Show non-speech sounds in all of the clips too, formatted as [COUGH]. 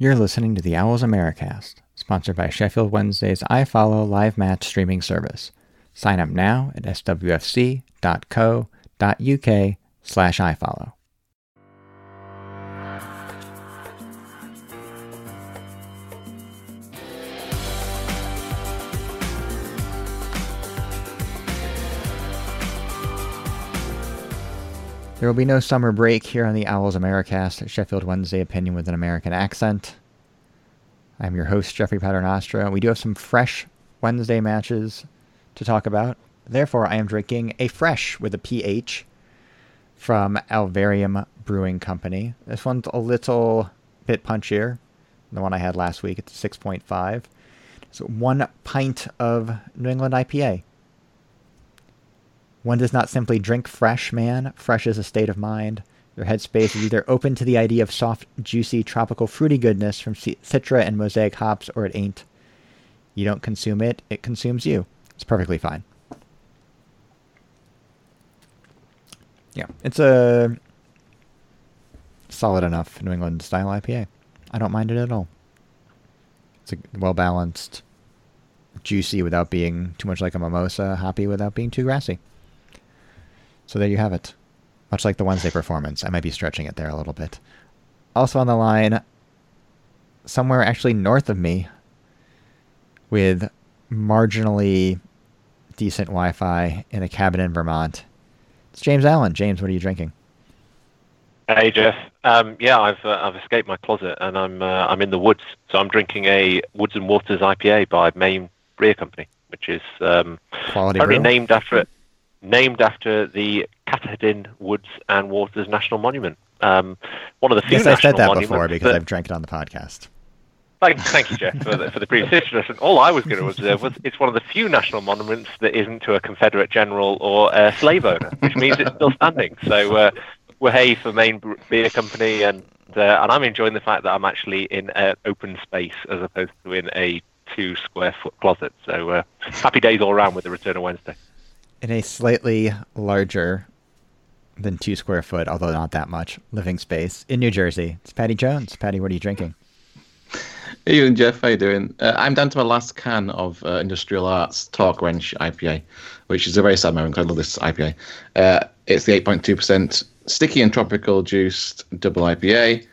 You're listening to the Owls Americast, sponsored by Sheffield Wednesday's iFollow live match streaming service. Sign up now at swfc.co.uk slash iFollow. There will be no summer break here on the Owls Americast, Sheffield Wednesday opinion with an American accent. I'm your host, Jeffrey Paternostro. We do have some fresh Wednesday matches to talk about. Therefore, I am drinking a fresh with a PH from Alvarium Brewing Company. This one's a little bit punchier than the one I had last week. It's 6.5. So one pint of New England IPA. One does not simply drink fresh, man. Fresh is a state of mind. Your headspace is either open to the idea of soft, juicy, tropical, fruity goodness from Citra and Mosaic hops, or it ain't. You don't consume it, it consumes you. It's perfectly fine. Yeah, it's a solid enough New England style IPA. I don't mind it at all. It's a well balanced, juicy without being too much like a mimosa, hoppy without being too grassy. So there you have it. Much like the Wednesday performance. I might be stretching it there a little bit. Also on the line, somewhere actually north of me, with marginally decent Wi Fi in a cabin in Vermont. It's James Allen. James, what are you drinking? Hey Jeff. Um, yeah, I've uh, I've escaped my closet and I'm uh, I'm in the woods. So I'm drinking a Woods and Waters IPA by Maine Beer Company, which is um, Quality named after named after the Katahdin Woods and Waters National Monument. Um, one of the few Yes, I national said that before because that- I've drank it on the podcast. Thank, thank you, Jeff, for the, for the previous introduction. All I was going to observe was it's one of the few national monuments that isn't to a Confederate general or a slave owner, which means it's still standing. So, uh, we're hey for Maine Beer Company, and uh, and I'm enjoying the fact that I'm actually in an open space as opposed to in a two square foot closet. So, uh, happy days all around with the return of Wednesday. In a slightly larger than two square foot, although not that much, living space in New Jersey. It's Patty Jones. Patty, what are you drinking? Hey, you and Jeff, how you doing? Uh, I'm down to my last can of uh, Industrial Arts Torque Wrench IPA, which is a very sad moment I love this IPA. Uh, it's the 8.2% sticky and tropical juiced double IPA.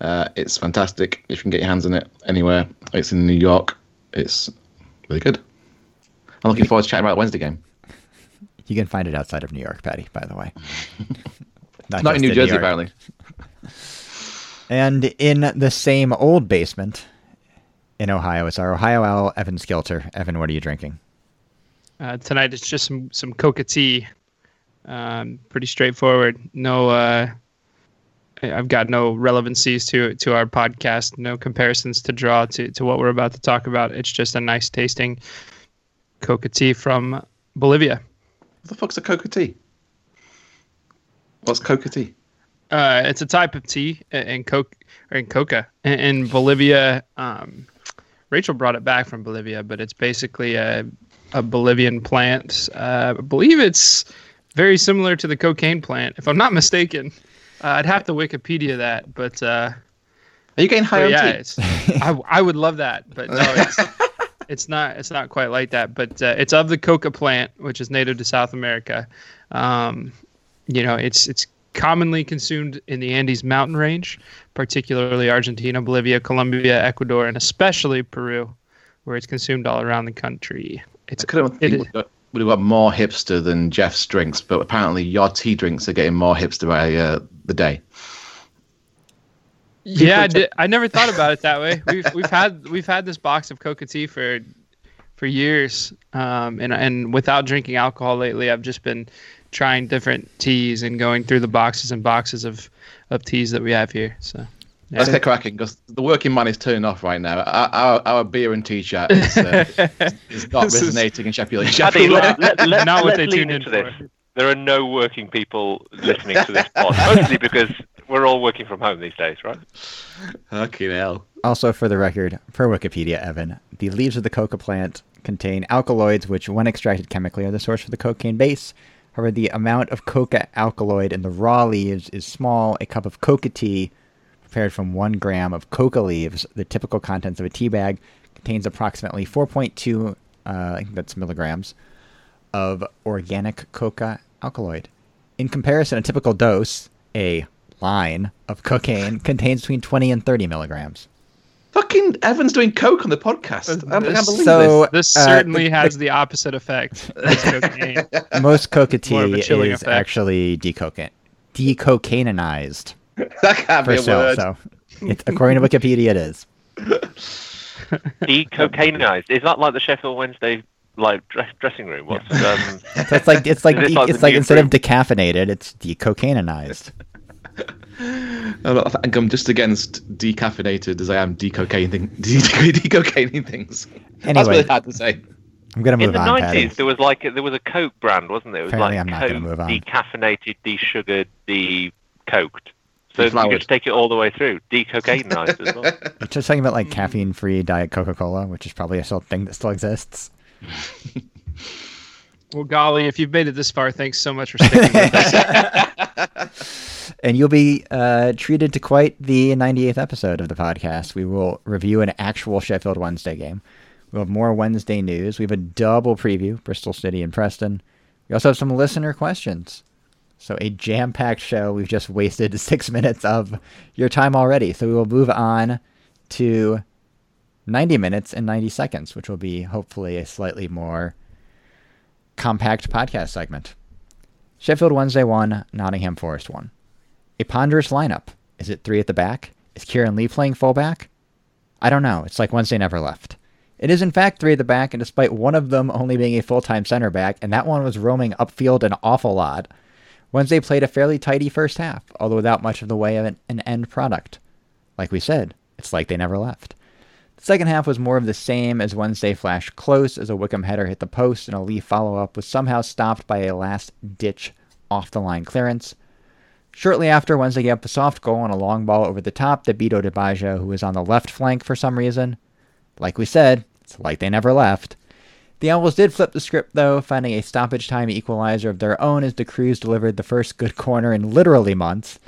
Uh, it's fantastic. If you can get your hands on it anywhere, it's in New York. It's really good. I'm looking forward to chatting about the Wednesday game. You can find it outside of New York, Patty, by the way. [LAUGHS] Not just in New Jersey, York. apparently. And in the same old basement in Ohio, it's our Ohio Owl, Evan Skilter. Evan, what are you drinking? Uh, tonight it's just some some coca tea. Um, pretty straightforward. No, uh, I- I've got no relevancies to to our podcast. No comparisons to draw to to what we're about to talk about. It's just a nice tasting coca tea from Bolivia. What the fuck's a coca tea? What's coca tea? Uh, it's a type of tea in coke coca in, in Bolivia. Um, Rachel brought it back from Bolivia, but it's basically a a Bolivian plant. Uh, I believe it's very similar to the cocaine plant, if I'm not mistaken. Uh, I'd have to Wikipedia that, but uh, Are you getting high on yeah, tea? I I would love that, but no, it's [LAUGHS] it's not it's not quite like that. But uh, it's of the coca plant, which is native to South America. Um, you know, it's it's commonly consumed in the Andes mountain range, particularly Argentina, Bolivia, Colombia, Ecuador, and especially Peru, where it's consumed all around the country. It's I couldn't it think is- would would have got more hipster than Jeff's drinks, but apparently your tea drinks are getting more hipster by uh, the day. Yeah, I, did, I never thought about it that way. We've we've had we've had this box of Coca tea for for years, um, and and without drinking alcohol lately, I've just been trying different teas and going through the boxes and boxes of of teas that we have here. So yeah. Let's get cracking because the working man is turning off right now. Our, our, our beer and tea chat is, uh, [LAUGHS] is not This is- resonating in Sheffield. [LAUGHS] Paddy, Sheffield let, let, let, Not what they lean tuned in into this. for. There are no working people listening to this pod, mostly because we're all working from home these days, right? Fucking hell. Also, for the record, per Wikipedia, Evan, the leaves of the coca plant contain alkaloids, which, when extracted chemically, are the source for the cocaine base. However, the amount of coca alkaloid in the raw leaves is small. A cup of coca tea prepared from one gram of coca leaves. The typical contents of a tea bag contains approximately 4.2, uh, I think that's milligrams, of organic coca alkaloid. In comparison, a typical dose, a line of cocaine, contains between 20 and 30 milligrams. Fucking Evan's doing coke on the podcast. I can't believe So- This Uh, certainly the- has the opposite effect. cocaine. [LAUGHS] Most coca More of a tea is effect. actually decocaine, decocaininized this. [LAUGHS] That can't be for a sale. word. So, it's, according to Wikipedia, it is. [LAUGHS] Decocainized. Is that like the Sheffield Wednesday like dress, dressing room? What's um, So it's like it's like de- like it's like new instead of decaffeinated, it's decocaininized. Um, I think I'm just against decaffeinated as I am decocaining, [LAUGHS] decocaining things. That's Anyway. really hard to say. I'm gonna in move the on, Patty. nineties? There was like there was a Coke brand, wasn't there? It was Apparently like I'm not Coke gonna move on. decaffeinated, desugared, de-coked. So you Deflowered. just take it all the way through, decocainized as well. [LAUGHS] You're just talking about like caffeine-free diet Coca-Cola, which is probably a still thing that still exists. Well, golly, if you've made it this far, thanks so much for sticking with us. [LAUGHS] [LAUGHS] And you'll be uh, treated to quite the 98th episode of the podcast. We will review an actual Sheffield Wednesday game. We'll have more Wednesday news. We have a double preview, Bristol City and Preston. We also have some listener questions. So a jam-packed show. We've just wasted [LAUGHS] six minutes of your time already. So we will move on to 90 minutes and 90 seconds, which will be hopefully a slightly more compact podcast segment. Sheffield Wednesday 1, Nottingham Forest 1. A ponderous lineup. Is it three at the back? Is Kieran Lee playing fullback? I don't know. It's like Wednesday never left. It is in fact three at the back, and despite one of them only being a full-time center back, and that one was roaming upfield an awful lot, Wednesday played a fairly tidy first half, although without much of the way of an, an end product. Like we said, it's like they never left. The second half was more of the same as Wednesday flashed close as a Wickham header hit the post and a Lee follow-up was somehow stopped by a last-ditch off-the-line clearance. Shortly after, Wednesday gave up a soft goal on a long ball over the top that beat Odubajo, who was on the left flank for some reason. Like we said, it's like they never left. The Owls did flip the script, though, finding a stoppage time equalizer of their own as the Cruz delivered the first good corner in literally months,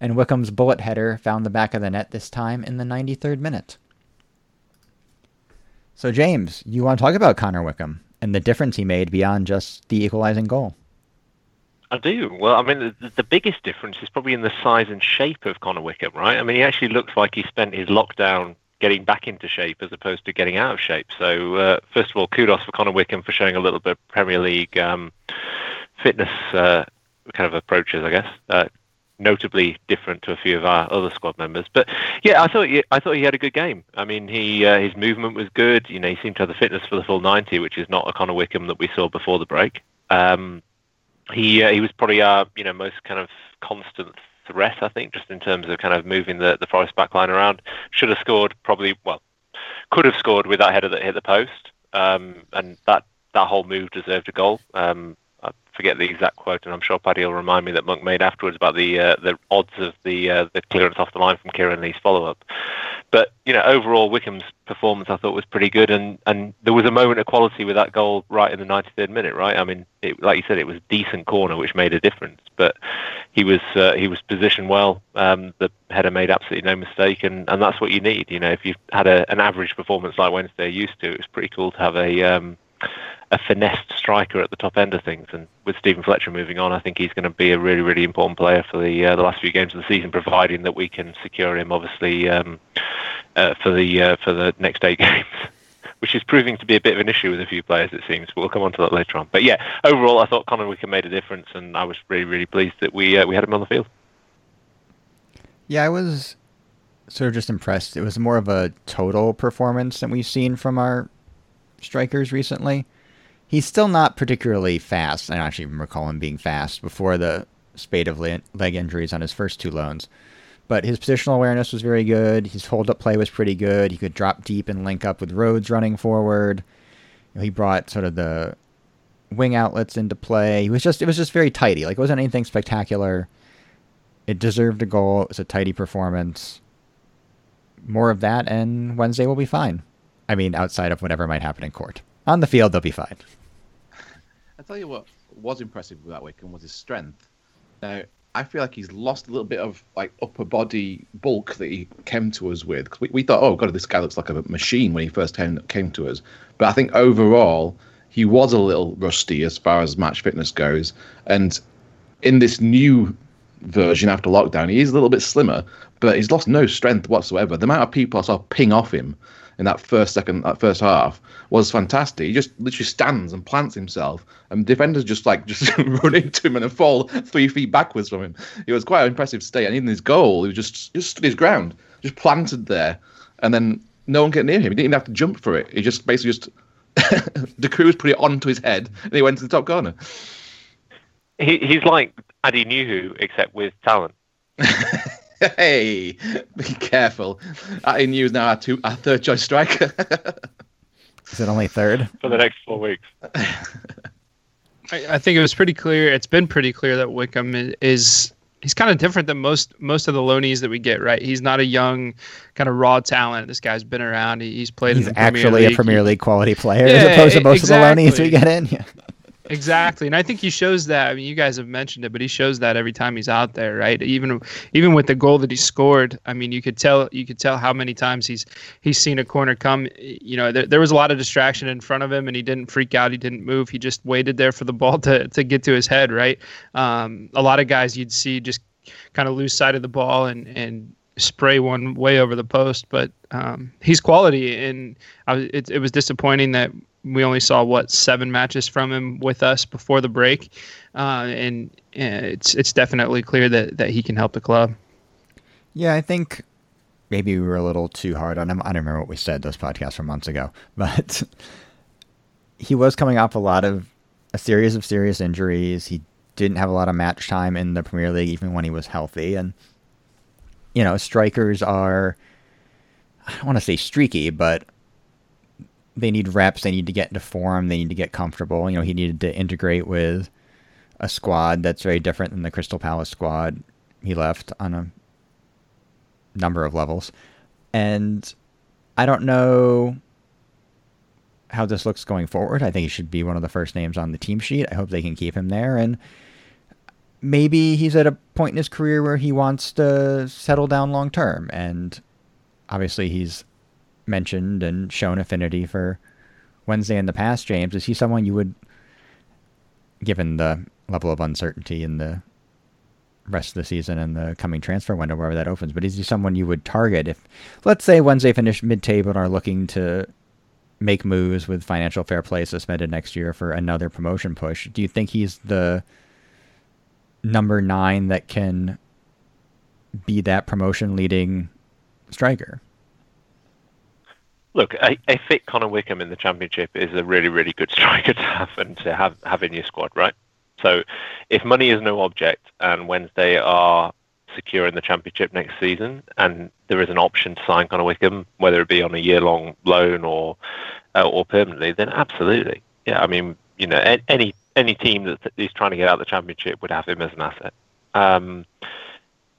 and Wickham's bullet header found the back of the net this time in the 93rd minute. So, James, you want to talk about Connor Wickham and the difference he made beyond just the equalizing goal? I do. Well, I mean, the, the biggest difference is probably in the size and shape of Connor Wickham, right? I mean, he actually looks like he spent his lockdown getting back into shape as opposed to getting out of shape. So, uh, first of all, kudos for Connor Wickham for showing a little bit of Premier League um, fitness uh, kind of approaches, I guess. Uh, notably different to a few of our other squad members. But yeah, I thought he, I thought he had a good game. I mean, he uh, his movement was good. You know, he seemed to have the fitness for the full 90, which is not a Connor Wickham that we saw before the break. Um, he uh, he was probably our you know most kind of constant threat, I think, just in terms of kind of moving the the Forest backline around. Should have scored probably well, could have scored with that header that hit the post, um, and that that whole move deserved a goal. Um, forget the exact quote, and I'm sure Paddy will remind me that Monk made afterwards about the uh, the odds of the uh, the clearance off the line from Kieran Lee's follow up. But you know, overall, Wickham's performance I thought was pretty good, and, and there was a moment of quality with that goal right in the 93rd minute, right? I mean, it, like you said, it was a decent corner, which made a difference. But he was uh, he was positioned well. Um, the header made absolutely no mistake, and, and that's what you need. You know, if you've had a, an average performance like Wednesday used to, it was pretty cool to have a um, a finessed striker at the top end of things. And with Steven Fletcher moving on, I think he's going to be a really, really important player for the uh, the last few games of the season, providing that we can secure him, obviously, um, uh, for the uh, for the next eight [LAUGHS] games. Which is proving to be a bit of an issue with a few players, it seems. But we'll come on to that later on. But yeah, overall, I thought Connor Wickham made a difference, and I was really, really pleased that we uh, we had him on the field. Yeah, I was sort of just impressed. It was more of a total performance than we've seen from our strikers recently. He's still not particularly fast. I don't actually even recall him being fast before the spate of leg injuries on his first two loans. But his positional awareness was very good. His hold-up play was pretty good. He could drop deep and link up with Rhodes running forward. He brought sort of the wing outlets into play. He was just it was just very tidy. Like it wasn't anything spectacular. It deserved a goal. It was a tidy performance. More of that, and Wednesday will be fine. I mean, outside of whatever might happen in court. On the field, they'll be fine. I tell you what was impressive with that Wickham was his strength. Now, I feel like he's lost a little bit of like upper body bulk that he came to us with. We, we thought, oh god, this guy looks like a machine when he first came, came to us. But I think overall he was a little rusty as far as match fitness goes. And in this new version after lockdown, he is a little bit slimmer, but he's lost no strength whatsoever. The amount of people I saw ping off him in that first second, that first half was fantastic. He just literally stands and plants himself, and defenders just like [LAUGHS] just run into him and fall three feet backwards from him. It was quite an impressive state. And even his goal, he was just just stood his ground, just planted there, and then no one get near him. He didn't even have to jump for it. He just basically just [LAUGHS] the crew Cruz put it onto his head, and he went to the top corner. He, he's like Atdhe Nuhiu, except with talent. [LAUGHS] [LAUGHS] hey, be careful. Nuhiu is now our, two, our third choice striker. [LAUGHS] Is it only third? for the next four weeks. [LAUGHS] I, I think it was pretty clear. It's been pretty clear that Wickham is, is he's kind of different than most most of the loanies that we get. Right, he's not a young kind of raw talent. This guy's been around. He, he's played. He's in the Premier actually a Premier League quality player Yeah, as opposed to most of the loanies we get in. Yeah. Exactly, and I think he shows that. I mean, you guys have mentioned it, but he shows that every time he's out there, right? Even even with the goal that he scored, I mean, you could tell you could tell how many times he's he's seen a corner come. You know, there, there was a lot of distraction in front of him, and he didn't freak out. He didn't move. He just waited there for the ball to to get to his head, right? Um, a lot of guys you'd see just kind of lose sight of the ball and and spray one way over the post, but um, he's quality, and I was, it, it was disappointing that we only saw what seven matches from him with us before the break, uh, and, and it's it's definitely clear that that he can help the club. Yeah, I think maybe we were a little too hard on him. I don't remember what we said those podcasts from months ago, [LAUGHS] but he was coming off a lot of a series of serious injuries. He didn't have a lot of match time in the Premier League, even when he was healthy. And you know, strikers are I don't want to say streaky, but they need reps. They need to get into form. They need to get comfortable. You know, he needed to integrate with a squad that's very different than the Crystal Palace squad he left on a number of levels. And I don't know how this looks going forward. I think he should be one of the first names on the team sheet. I hope they can keep him there. And maybe he's at a point in his career where he wants to settle down long term. And obviously, he's mentioned and shown affinity for Wednesday in the past. James, is he someone you would, given the level of uncertainty in the rest of the season and the coming transfer window, wherever that opens. But is he someone you would target if, let's say, Wednesday finish mid-table and are looking to make moves with financial fair play suspended next year for another promotion push? Do you think he's the number nine that can be that promotion leading striker? Look, a fit Connor Wickham in the championship is a really, really good [LAUGHS] striker to have and to have have in your squad, right? So, if money is no object and Wednesday are secure in the championship next season, and there is an option to sign Connor Wickham, whether it be on a year-long loan or uh, or permanently, then absolutely, yeah. I mean, you know, any any team that is trying to get out of the championship would have him as an asset. Um,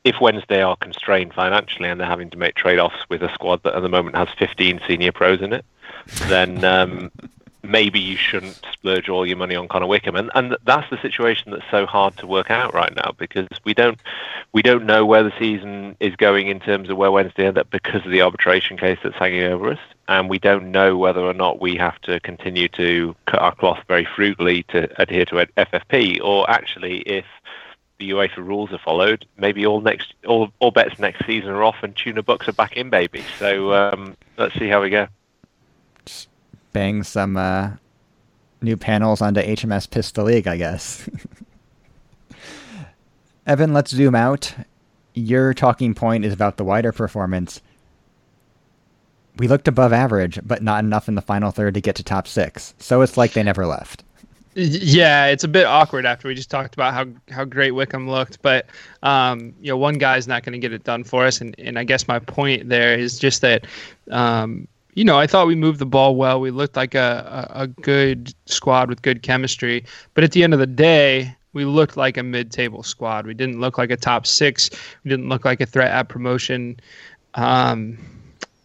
if Wednesday are constrained financially and they're having to make trade-offs with a squad that at the moment has 15 senior pros in it, then um, maybe you shouldn't splurge all your money on Connor Wickham. And, and that's the situation that's so hard to work out right now because we don't we don't know where the season is going in terms of where Wednesday end up because of the arbitration case that's hanging over us. And we don't know whether or not we have to continue to cut our cloth very frugally to adhere to FFP, or actually if the UEFA rules are followed, maybe all next all, all bets next season are off and tuna bucks are back in, baby. So um, let's see how we go. Bang some uh, new panels onto HMS Pistol League, I guess. [LAUGHS] Evan, let's zoom out. Your talking point is about the wider performance. We looked above average, but not enough in the final third to get to top six. So it's like they never left. Yeah, it's a bit awkward after we just talked about how how great Wickham looked, but um, you know, one guy's not going to get it done for us, and and I guess my point there is just that, um, you know, I thought we moved the ball well. We looked like a, a a good squad with good chemistry, but at the end of the day, we looked like a mid-table squad. We didn't look like a top six. We didn't look like a threat at promotion. Um,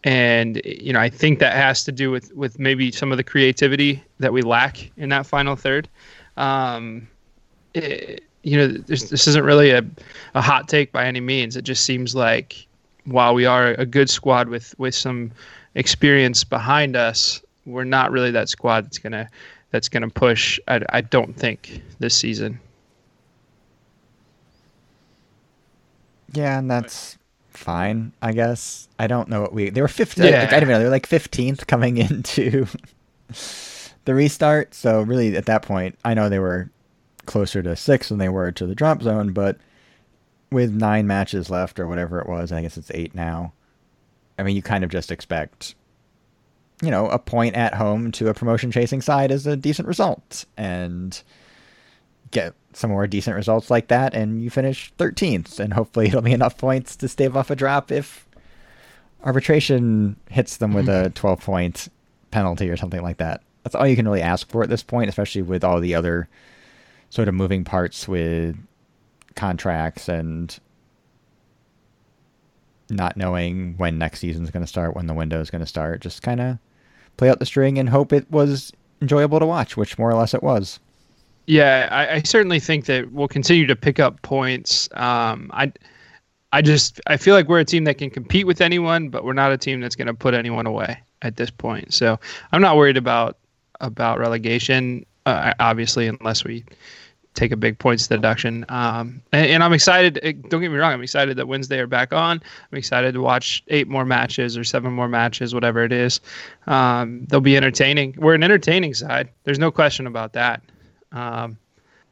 and you know, I think that has to do with with maybe some of the creativity that we lack in that final third. Um, it, you know, this, this isn't really a, a hot take by any means. It just seems like while we are a good squad with with some experience behind us, we're not really that squad that's gonna that's gonna push. I, I don't think this season. Yeah, and that's fine, I guess. I don't know what we they were 15th. I, Yeah. I don't know. They were like 15th coming [LAUGHS] into the restart. So really at that point, I know they were closer to 6 than they were to the drop zone, but with 9 matches left or whatever it was, I guess it's 8 now. I mean, you kind of just expect you know, a point at home to a promotion chasing side is a decent result and get some more decent results like that and you finish 13th and hopefully it'll be enough points to stave off a drop if arbitration hits them with a mm-hmm. 12 point penalty or something like that. That's all you can really ask for at this point especially with all the other sort of moving parts with contracts and not knowing when next season's going to start when the window is going to start just kind of play out the string and hope it was enjoyable to watch which more or less it was Yeah, I, I certainly think that we'll continue to pick up points. Um, I, I just I feel like we're a team that can compete with anyone, but we're not a team that's going to put anyone away at this point. So I'm not worried about about relegation, uh, obviously, unless we take a big points deduction. Um, and, and I'm excited. eh, Don't get me wrong. I'm excited that Wednesday are back on. I'm excited to watch eight more matches or seven more matches, whatever it is. Um, they'll be entertaining. We're an entertaining side. There's no question about that. Um,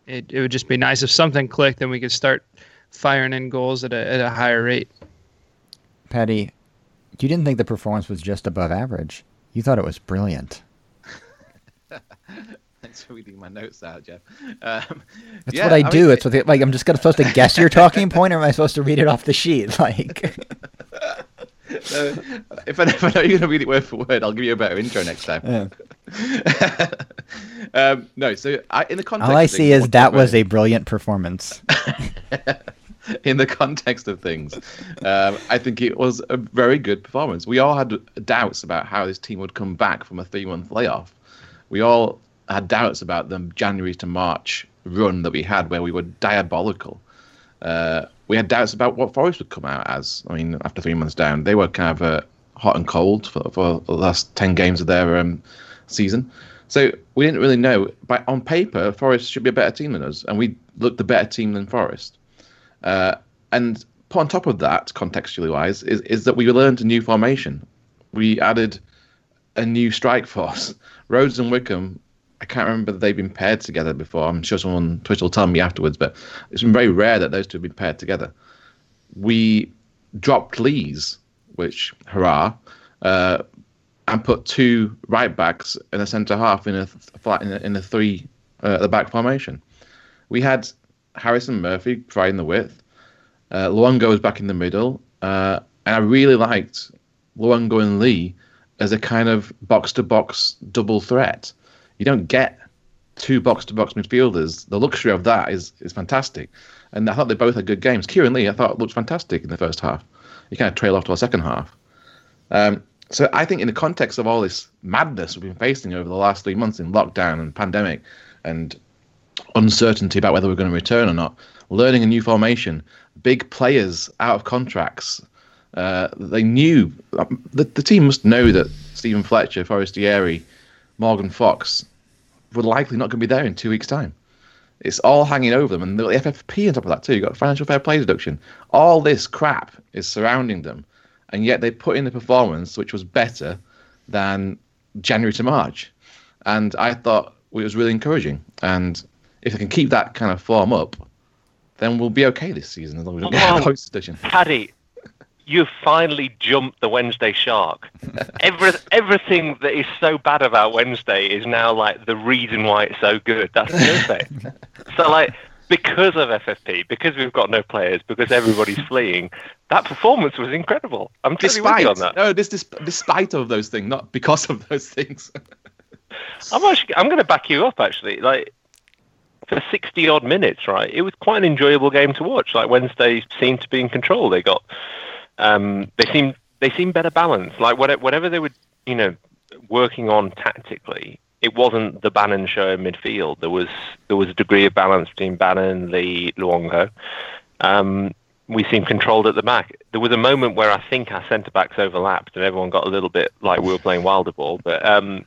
it, it would just be nice if something clicked and we could start firing in goals at a, at a higher rate. Patty, you didn't think the performance was just above average. You thought it was brilliant. Thanks for reading my notes out, Jeff. Um, That's yeah, what I, mean, do. it's what they, like I'm just gonna supposed to guess your talking point, or am I supposed to read it off the sheet? [LAUGHS] Like, [LAUGHS] uh, if, I, if I know you're going to read it word for word, I'll give you a better intro next time. yeah. [LAUGHS] um, no, so I, in the context, all I see things, is that was a brilliant performance. in the context of things, um, I think it was a very good performance. We all had doubts about how this team would come back from a three-month layoff. We all had doubts about the January to March run that we had, where we were diabolical. Uh, we had doubts about what Forest would come out as. I mean, after three months down, they were kind of uh, hot and cold for, for the last ten games of their um, season. So we didn't really know. But on paper, Forest should be a better team than us, and we looked the better team than Forest. Uh, and put on top of that, contextually wise, is, is that we learned a new formation. We added a new strike force. [LAUGHS] Rhodes and Wickham, I can't remember that they've been paired together before. I'm sure someone on Twitter will tell me afterwards, but it's been very rare that those two have been paired together. We dropped Lees, which, hurrah, uh, and put two right backs and a centre half in a flat in a, in a three uh, at the back formation. We had Harrison Murphy providing the width. Uh, Luongo was back in the middle, uh, and I really liked Luongo and Lee as a kind of box to box double threat. You don't get two box to box midfielders. The luxury of that is is fantastic, and I thought they both had good games. Kieran Lee, I thought looked fantastic in the first half. He kind of trailed off to the second half. Um, so I think in the context of all this madness we've been facing over the last three months in lockdown and pandemic, and uncertainty about whether we're going to return or not, learning a new formation, big players out of contracts. Uh, they knew um, the, the team must know that Steven Fletcher, Forestieri, Morgan Fox were likely not going to be there in two weeks' time. It's all hanging over them, and the FFP on top of that too. You've got financial fair play deduction. All this crap is surrounding them, and yet they put in a performance which was better than January to March. And I thought it was really encouraging. And if they can keep that kind of form up, then we'll be okay this season as long as we don't get a post. Paddy, you've finally jumped the Wednesday shark. [LAUGHS] Every, everything that is so bad about Wednesday is now like the reason why it's so good. That's perfect. [LAUGHS] so like because of FFP, because we've got no players, because everybody's [LAUGHS] fleeing, that performance was incredible. I'm totally with you Despite on that. no, this, this despite of those things, not because of those things. I'm actually I'm going to back you up actually. Like for 60 odd minutes, right? It was quite an enjoyable game to watch. Like Wednesday seemed to be in control. They got um they seemed they seemed better balanced. Like whatever they were, you know, working on tactically, it wasn't the Bannan show in midfield. There was there was a degree of balance between Bannan, Lee, Luongo. Um, we seemed controlled at the back. There was a moment where I think our centre backs overlapped and everyone got a little bit like we were playing wilder ball. But um,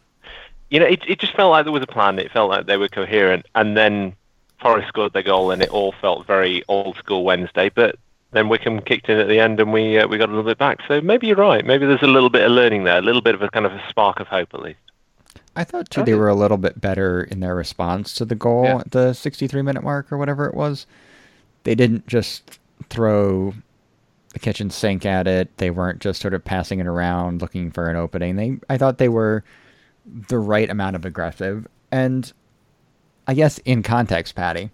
you know, it it just felt like there was a plan. It felt like they were coherent. And then Forest scored their goal, and it all felt very old school Wednesday. But then Wickham kicked in at the end, and we uh, we got a little bit back. So maybe you're right. Maybe there's a little bit of learning there, a little bit of a kind of a spark of hope at least. I thought too they were a little bit better in their response to the goal Yeah. at the 63 minute mark or whatever it was. They didn't just throw the kitchen sink at it. They weren't just sort of passing it around looking for an opening. They I thought they were the right amount of aggressive. And I guess in context, Patty,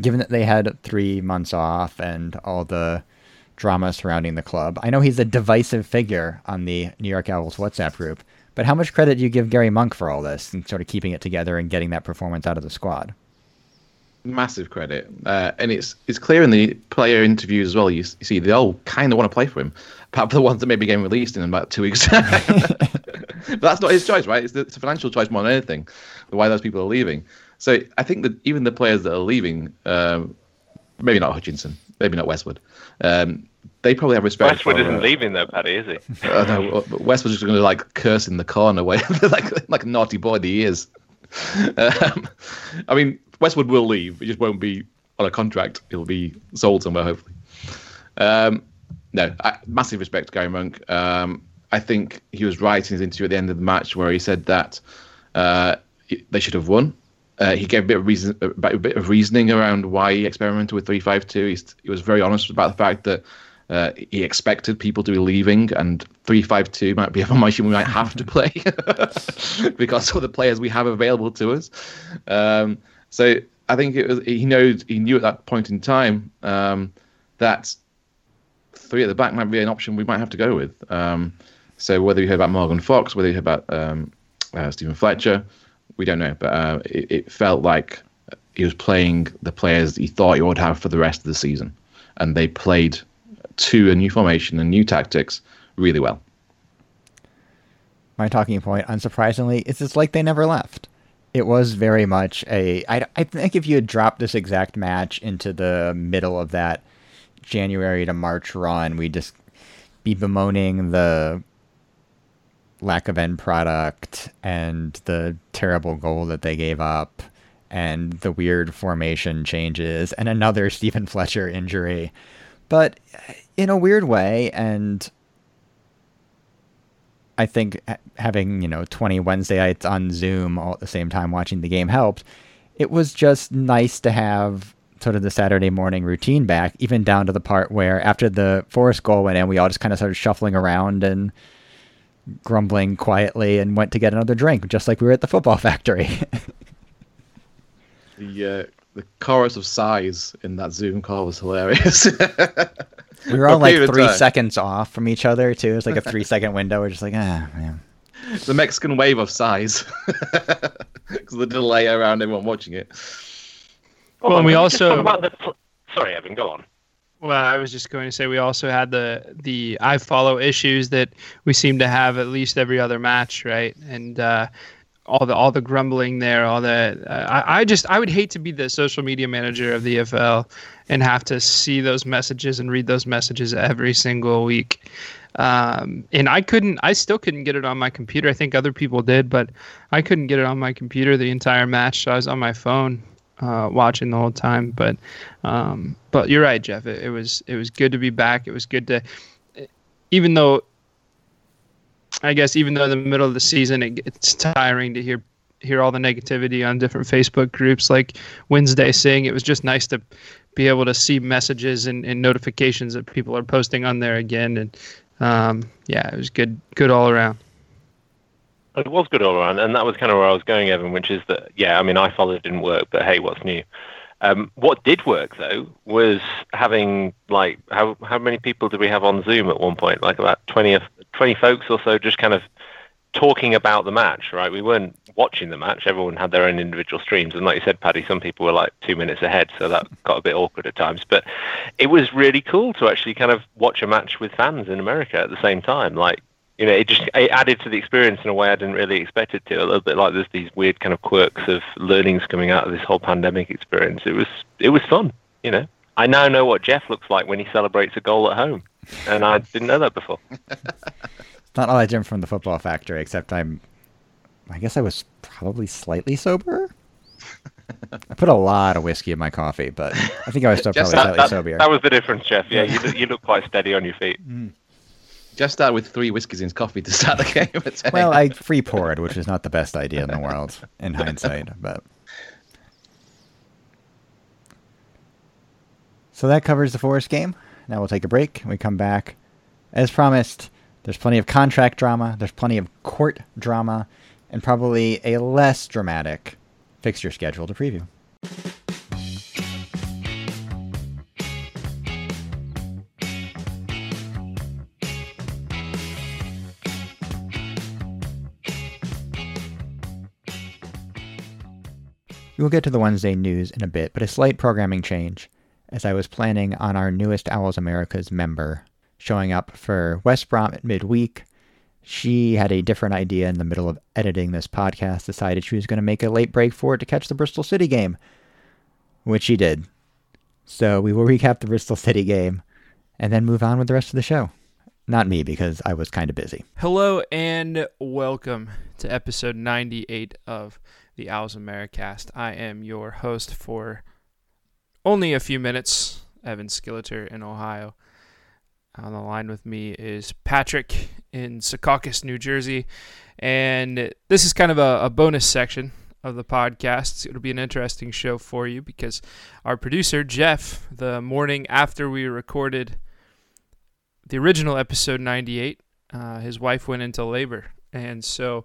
given that they had 3 months off and all the drama surrounding the club. I know he's a divisive figure on the New York Owls WhatsApp group, but how much credit do you give Gary Monk for all this and sort of keeping it together and getting that performance out of the squad? massive credit, uh, and it's it's clear in the player interviews as well. You, you see, they all kind of want to play for him, apart from the ones that may be getting released in about two weeks. [LAUGHS] [LAUGHS] but that's not his choice, right? It's, the, it's a financial choice more than anything. Why those people are leaving. So I think that even the players that are leaving, um, maybe not Hutchinson, maybe not Westwood, um, they probably have respect. Westwood for, isn't uh, leaving though, Paddy, is he? [LAUGHS] uh, no, Westwood's just going to like curse in the corner, way [LAUGHS] like like a naughty boy that he is. [LAUGHS] Um, I mean, Westwood will leave. It just won't be on a contract. It'll be sold somewhere, hopefully. Um, no, I, massive respect to Gary Monk. Um, I think he was right in his interview at the end of the match where he said that uh, they should have won. Uh, he gave a bit of reason, a bit of reasoning around why he experimented with three five two. He was very honest about the fact that uh, he expected people to be leaving, and three five two might be a [LAUGHS] formation we might have to [LAUGHS] play [LAUGHS] because of the players we have available to us. Um, so I think it was he knows he knew at that point in time um, that three at the back might be an option we might have to go with. Um, so whether you heard about Morgan Fox, whether you heard about um, uh, Steven Fletcher, we don't know, but uh, it, it felt like he was playing the players he thought he would have for the rest of the season, and they played to a new formation and new tactics really well. My talking point, unsurprisingly, is it's like they never left. It was very much a. I, I think if you had dropped this exact match into the middle of that January to March run, we'd just be bemoaning the lack of end product and the terrible goal that they gave up and the weird formation changes and another [LAUGHS] Steven Fletcher injury. But uh, in a weird way, and I think having, you know, 20 Wednesday nights on Zoom all at the same time watching the game helped. It was just nice to have sort of the Saturday morning routine back, even down to the part where after the Forest goal went in, we all just kind of started shuffling around and grumbling quietly and went to get another drink, just like we were at the football [LAUGHS] factory. The uh, the chorus of sighs in that Zoom call was hilarious. [LAUGHS] we were all like three time. seconds off from each other, too. It was like a three [LAUGHS] second window. We're just like, ah, man. the Mexican wave of sighs because the delay around everyone watching it. Hold Well, on, we can also- talk about the pl- Sorry, Evan, go on. Well, I was just going to say we also had the the iFollow issues that we seem to have at least every other match, right? And uh, all the all the grumbling there, all the uh, I, I just I would hate to be the social media manager of the EFL and have to see those messages and read those messages every single week. Um, and I couldn't, I still couldn't get it on my computer. I think other people did, but I couldn't get it on my computer the entire match. So I was on my phone uh, watching the whole time. But um, but you're right, Jeff. It, it was it was good to be back. It was good to, even though I guess even though in the middle of the season it, it's tiring to hear hear all the negativity on different Facebook groups like Wednesday saying it was just nice to be able to see messages and, and notifications that people are posting on there again and um, yeah it was good good all around It was good all around, and that was kind of where I was going, Evan, which is that, yeah, I mean, I followed didn't work, but hey, what's new? Um, what did work though was having like how how many people did we have on Zoom at one point? Like about 20, of- 20 folks or so, just kind of talking about the match. Right? We weren't watching the match. Everyone had their own individual streams, and like you said, Paddy, some people were like two minutes ahead, so that got a bit awkward at times. But it was really cool to actually kind of watch a match with fans in America at the same time. Like you know, it just it added to the experience in a way I didn't really expect it to. A little bit like there's these weird kind of quirks of learnings coming out of this whole pandemic experience. It was it was fun, you know. I now know what Jeff looks like when he celebrates a goal at home, and I didn't know that before. [LAUGHS] It's not all that different from the football factory, except I'm. I guess I was probably slightly sober. I put a lot of whiskey in my coffee, but I think I was still Just probably That, slightly that, sober. that was the difference, Jeff. Yeah, you, [LAUGHS] you look quite steady on your feet. Mm. Just start with three whiskeys in his coffee to start the [LAUGHS] game. Well, I free poured, which is not the best idea in the world in hindsight, but. So that covers the Forest game. Now we'll take a break. We come back. As promised, there's plenty of contract drama, there's plenty of court drama, and probably a less dramatic fixture schedule to preview. We will get to the Wednesday news in a bit, but a slight programming change as I was planning on our newest Owls Americas member showing up for West Brom at midweek. She had a different idea in the middle of editing this podcast, decided she was going to make a late break for it to catch the Bristol City game, which she did. So we will recap the Bristol City game and then move on with the rest of the show. Not me, because I was kind of busy. Hello and welcome to episode 98 of the Owls Americast. I am your host for only a few minutes, Evan Skilleter in Ohio. On the line with me is Patrick in Secaucus, New Jersey. And this is kind of a, a bonus section of the podcast. It'll be an interesting show for you because our producer, Jeff, the morning after we recorded the original episode 98, uh, his wife went into labor. And so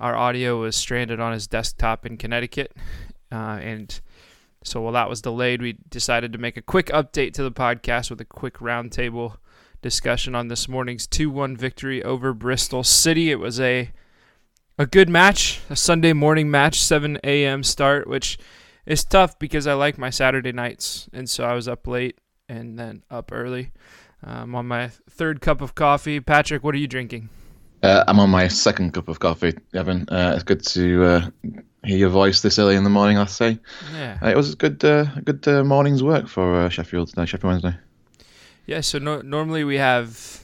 our audio was stranded on his desktop in Connecticut. Uh, and so while that was delayed, we decided to make a quick update to the podcast with a quick roundtable discussion on this morning's 2-1 victory over Bristol City. It was a a good match, a Sunday morning match, 7 a.m. start, which is tough because I like my Saturday nights, and so I was up late and then up early. I'm on my third cup of coffee. Patrick, what are you drinking? Uh, I'm on my second cup of coffee, Evan. Uh, it's good to uh, hear your voice this early in the morning. I say Yeah. uh, it was a good, uh, good uh, morning's work for uh, Sheffield today, Sheffield Wednesday. Yeah, so no, normally we have,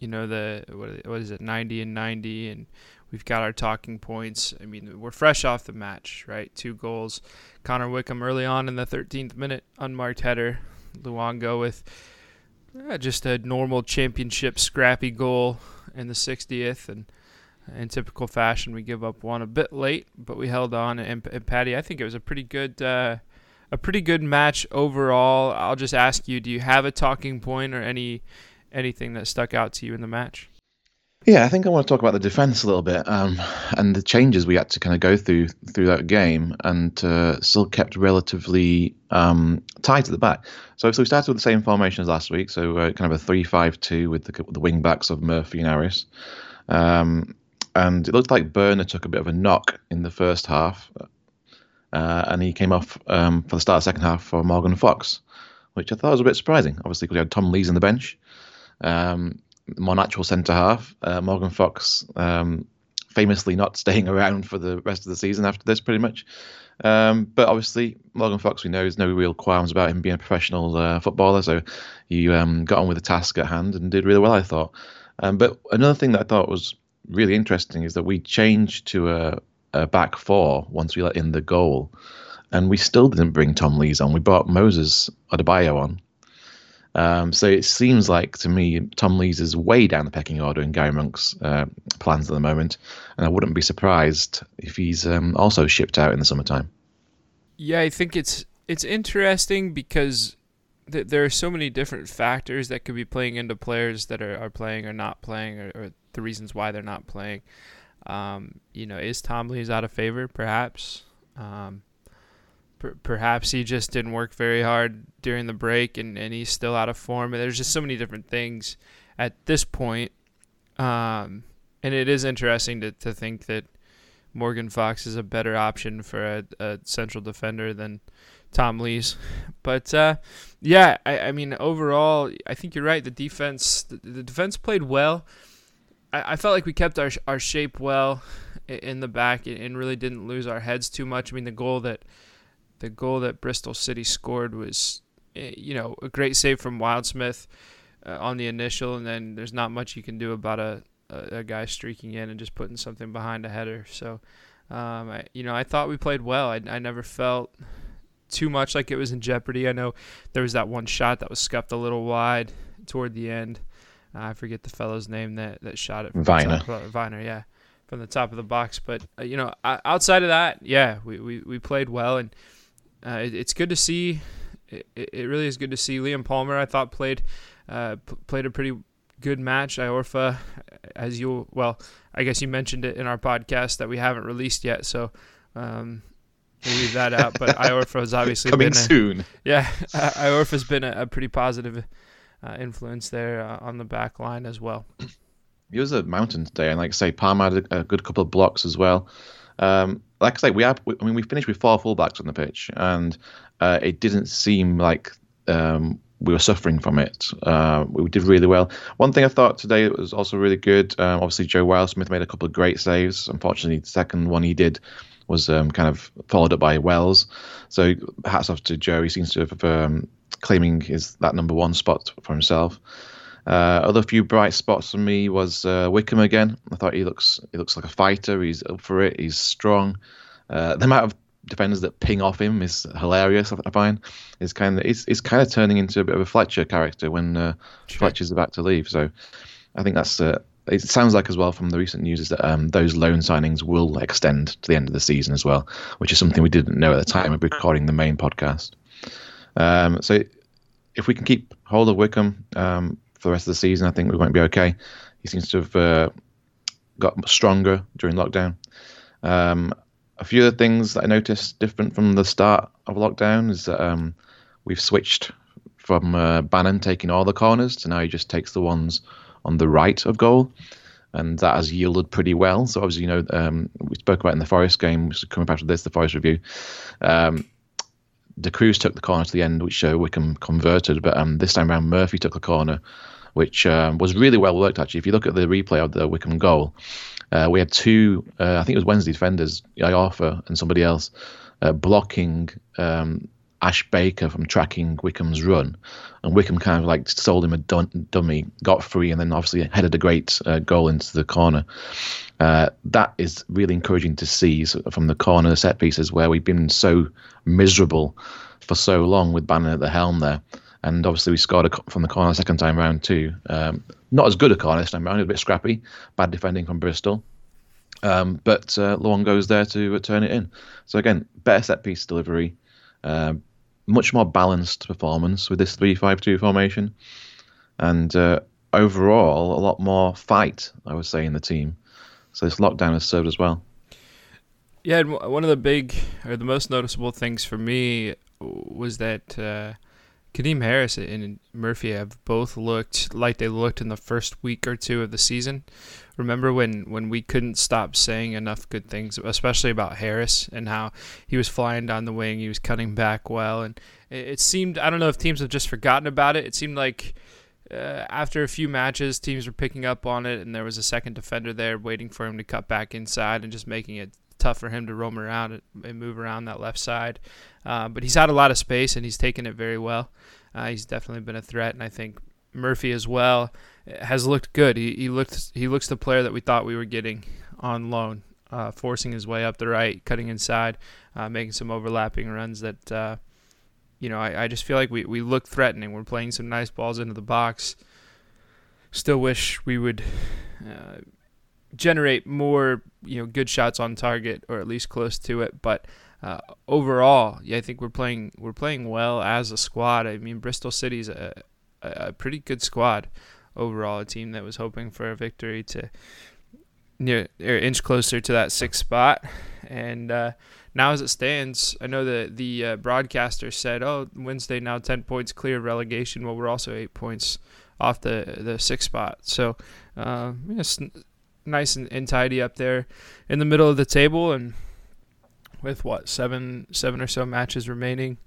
you know, the what, is- what is it, 90 and 90, and we've got our talking points. I mean, we're fresh off the match, right? Two goals. Connor Wickham early on in the 13th minute, unmarked header. Luongo with uh, just a normal championship scrappy goal in the 60th, and in typical fashion, we give up one a bit late, but we held on. And, and Patty, I think it was a pretty good. Uh, a pretty good match overall. I'll just ask you: Do you have a talking point or any anything that stuck out to you in the match? Yeah, I think I want to talk about the defence a little bit um, and the changes we had to kind of go through through that game, and uh, still kept relatively um, tight at the back. So, so we started with the same formation as last week, so uh, kind of a three-five-two with the the wing backs of Murphy and Harris. Um, and it looked like Börner took a bit of a knock in the first half, uh, and he came off um, for the start of the second half for Morgan Fox, which I thought was a bit surprising. Obviously, because we had Tom Lees on the bench. Um, more natural centre half. Uh, Morgan Fox, um, famously not [LAUGHS] staying around for the rest of the season after this, pretty much. Um, but obviously, Morgan Fox, we know, there's no real qualms about him being a professional uh, footballer. So he um, got on with the task at hand and did really well, I thought. Um, but another thing that I thought was really interesting is that we changed to a, a back four once we let in the goal. And we still didn't bring Tom Lees on. We brought Moses Odubajo on. Um, so it seems like to me Tom Lees is way down the pecking order in Gary Monk's uh, plans at the moment, and I wouldn't be surprised if he's um, also shipped out in the summertime. Yeah, I think it's it's interesting because th- there are so many different factors that could be playing into players that are, are playing or not playing, or, or the reasons why they're not playing. Um, you know, is Tom Lees out of favor? Perhaps. Um, per- perhaps he just didn't work very hard during the break, and, and he's still out of form. And there's just so many different things at this point. Um, and it is interesting to, to think that Morgan Fox is a better option for a, a central defender than Tom Lees. [LAUGHS] But uh, yeah, I, I mean overall, I think you're right. The defense, the, the defense played well. I, I felt like we kept our our shape well in the back and really didn't lose our heads too much. I mean, the goal that the goal that Bristol City scored was, eh, you know, a great save from Wildsmith uh, on the initial, and then there's not much you can do about a, a, a guy streaking in and just putting something behind a header. So, um, I, you know, I thought we played well. I, I never felt too much like it was in jeopardy. I know there was that one shot that was scuffed a little wide toward the end. Uh, I forget the fellow's name that, that shot it. Viner. Viner, yeah, from the top of the box. But uh, you know, outside of that, yeah, we, we, we played well, and uh, it, it's good to see. It, it really is good to see Liam Palmer. I thought played uh, p- played a pretty good match. Iorfa, as you well, I guess you mentioned it in our podcast that we haven't released yet, so um, we'll leave that out. But [LAUGHS] Iorfa has obviously coming been a, soon. Yeah, [LAUGHS] uh, Iorfa's been a, a pretty positive uh, influence there uh, on the back line as well. It was a mountain today, and like I say, Palmer had a, a good couple of blocks as well. Um, like I say, we have. I mean, we finished with four fullbacks on the pitch, and uh, it didn't seem like um, we were suffering from it. Uh, we did really well. One thing I thought today was also really good. Um, obviously, Joe Wildsmith made a couple of great saves. Unfortunately, the second one he did was um, kind of followed up by Wells. So hats off to Joe. He seems to have um, claiming his that number one spot for himself. Uh, other few bright spots for me was uh, Wickham again. I thought he looks he looks like a fighter. He's up for it. He's strong. Uh, the amount of defenders that ping off him is hilarious. I find it's kind of it's, it's kind of turning into a bit of a Fletcher character when uh, Fletcher's about to leave. So I think that's uh, it. Sounds like as well from the recent news is that um, those loan signings will extend to the end of the season as well, which is something we didn't know at the time of recording the main podcast. Um, so if we can keep hold of Wickham um, for the rest of the season, I think we won't be okay. He seems to have uh, got stronger during lockdown. Um, a few of the things that I noticed different from the start of lockdown is that um, we've switched from uh, Bannon taking all the corners to now he just takes the ones on the right of goal. And that has yielded pretty well. So obviously, you know, um, we spoke about in the Forest game, which is coming back to this, the Forest review. Um, Da Cruz took the corner to the end, which uh, Wickham converted, but um, this time around Murphy took the corner, which um, was really well worked actually. If you look at the replay of the Wickham goal, uh, we had two, uh, I think it was Wednesday defenders, Iorfa and somebody else, uh, blocking um, Ash Baker from tracking Wickham's run, and Wickham kind of like sold him a dun- dummy, got free, and then obviously headed a great uh, goal into the corner. Uh, that is really encouraging to see from the corner set pieces where we've been so miserable for so long with Bannon at the helm there. And obviously, we scored a, from the corner second time round too. Um, not as good a corner this time round, a bit scrappy, bad defending from Bristol. Um, but uh, goes there to uh, turn it in. So again, better set piece delivery, uh, much more balanced performance with this three-five-two formation, and uh, overall a lot more fight. I would say in the team. So this lockdown has served as well. Yeah, one of the big or the most noticeable things for me was that uh, Kadeem Harris and Murphy have both looked like they looked in the first week or two of the season. Remember when, when we couldn't stop saying enough good things, especially about Harris and how he was flying down the wing, he was cutting back well, and it, seemed I don't know if teams have just forgotten about it. It seemed like uh, after a few matches, teams were picking up on it, and there was a second defender there waiting for him to cut back inside and just making it tough for him to roam around and move around that left side. Uh, but he's had a lot of space and he's taken it very well. Uh, he's definitely been a threat, and I think Murphy as well has looked good. He, he looked he looks the player that we thought we were getting on loan, uh, forcing his way up the right, cutting inside, uh, making some overlapping runs that uh, you know, I, I just feel like we, we look threatening. We're playing some nice balls into the box. Still wish we would uh, generate more, you know, good shots on target or at least close to it. But uh, overall, yeah, I think we're playing we're playing well as a squad. I mean, Bristol City's a, a pretty good squad overall. A team that was hoping for a victory to near or inch closer to that sixth spot, and uh, now as it stands, I know that the uh, broadcaster said, "Oh, Wednesday now ten points clear of relegation." Well, we're also eight points off the the sixth spot, so uh, it's nice and, and tidy up there in the middle of the table, and with what seven seven or so matches remaining,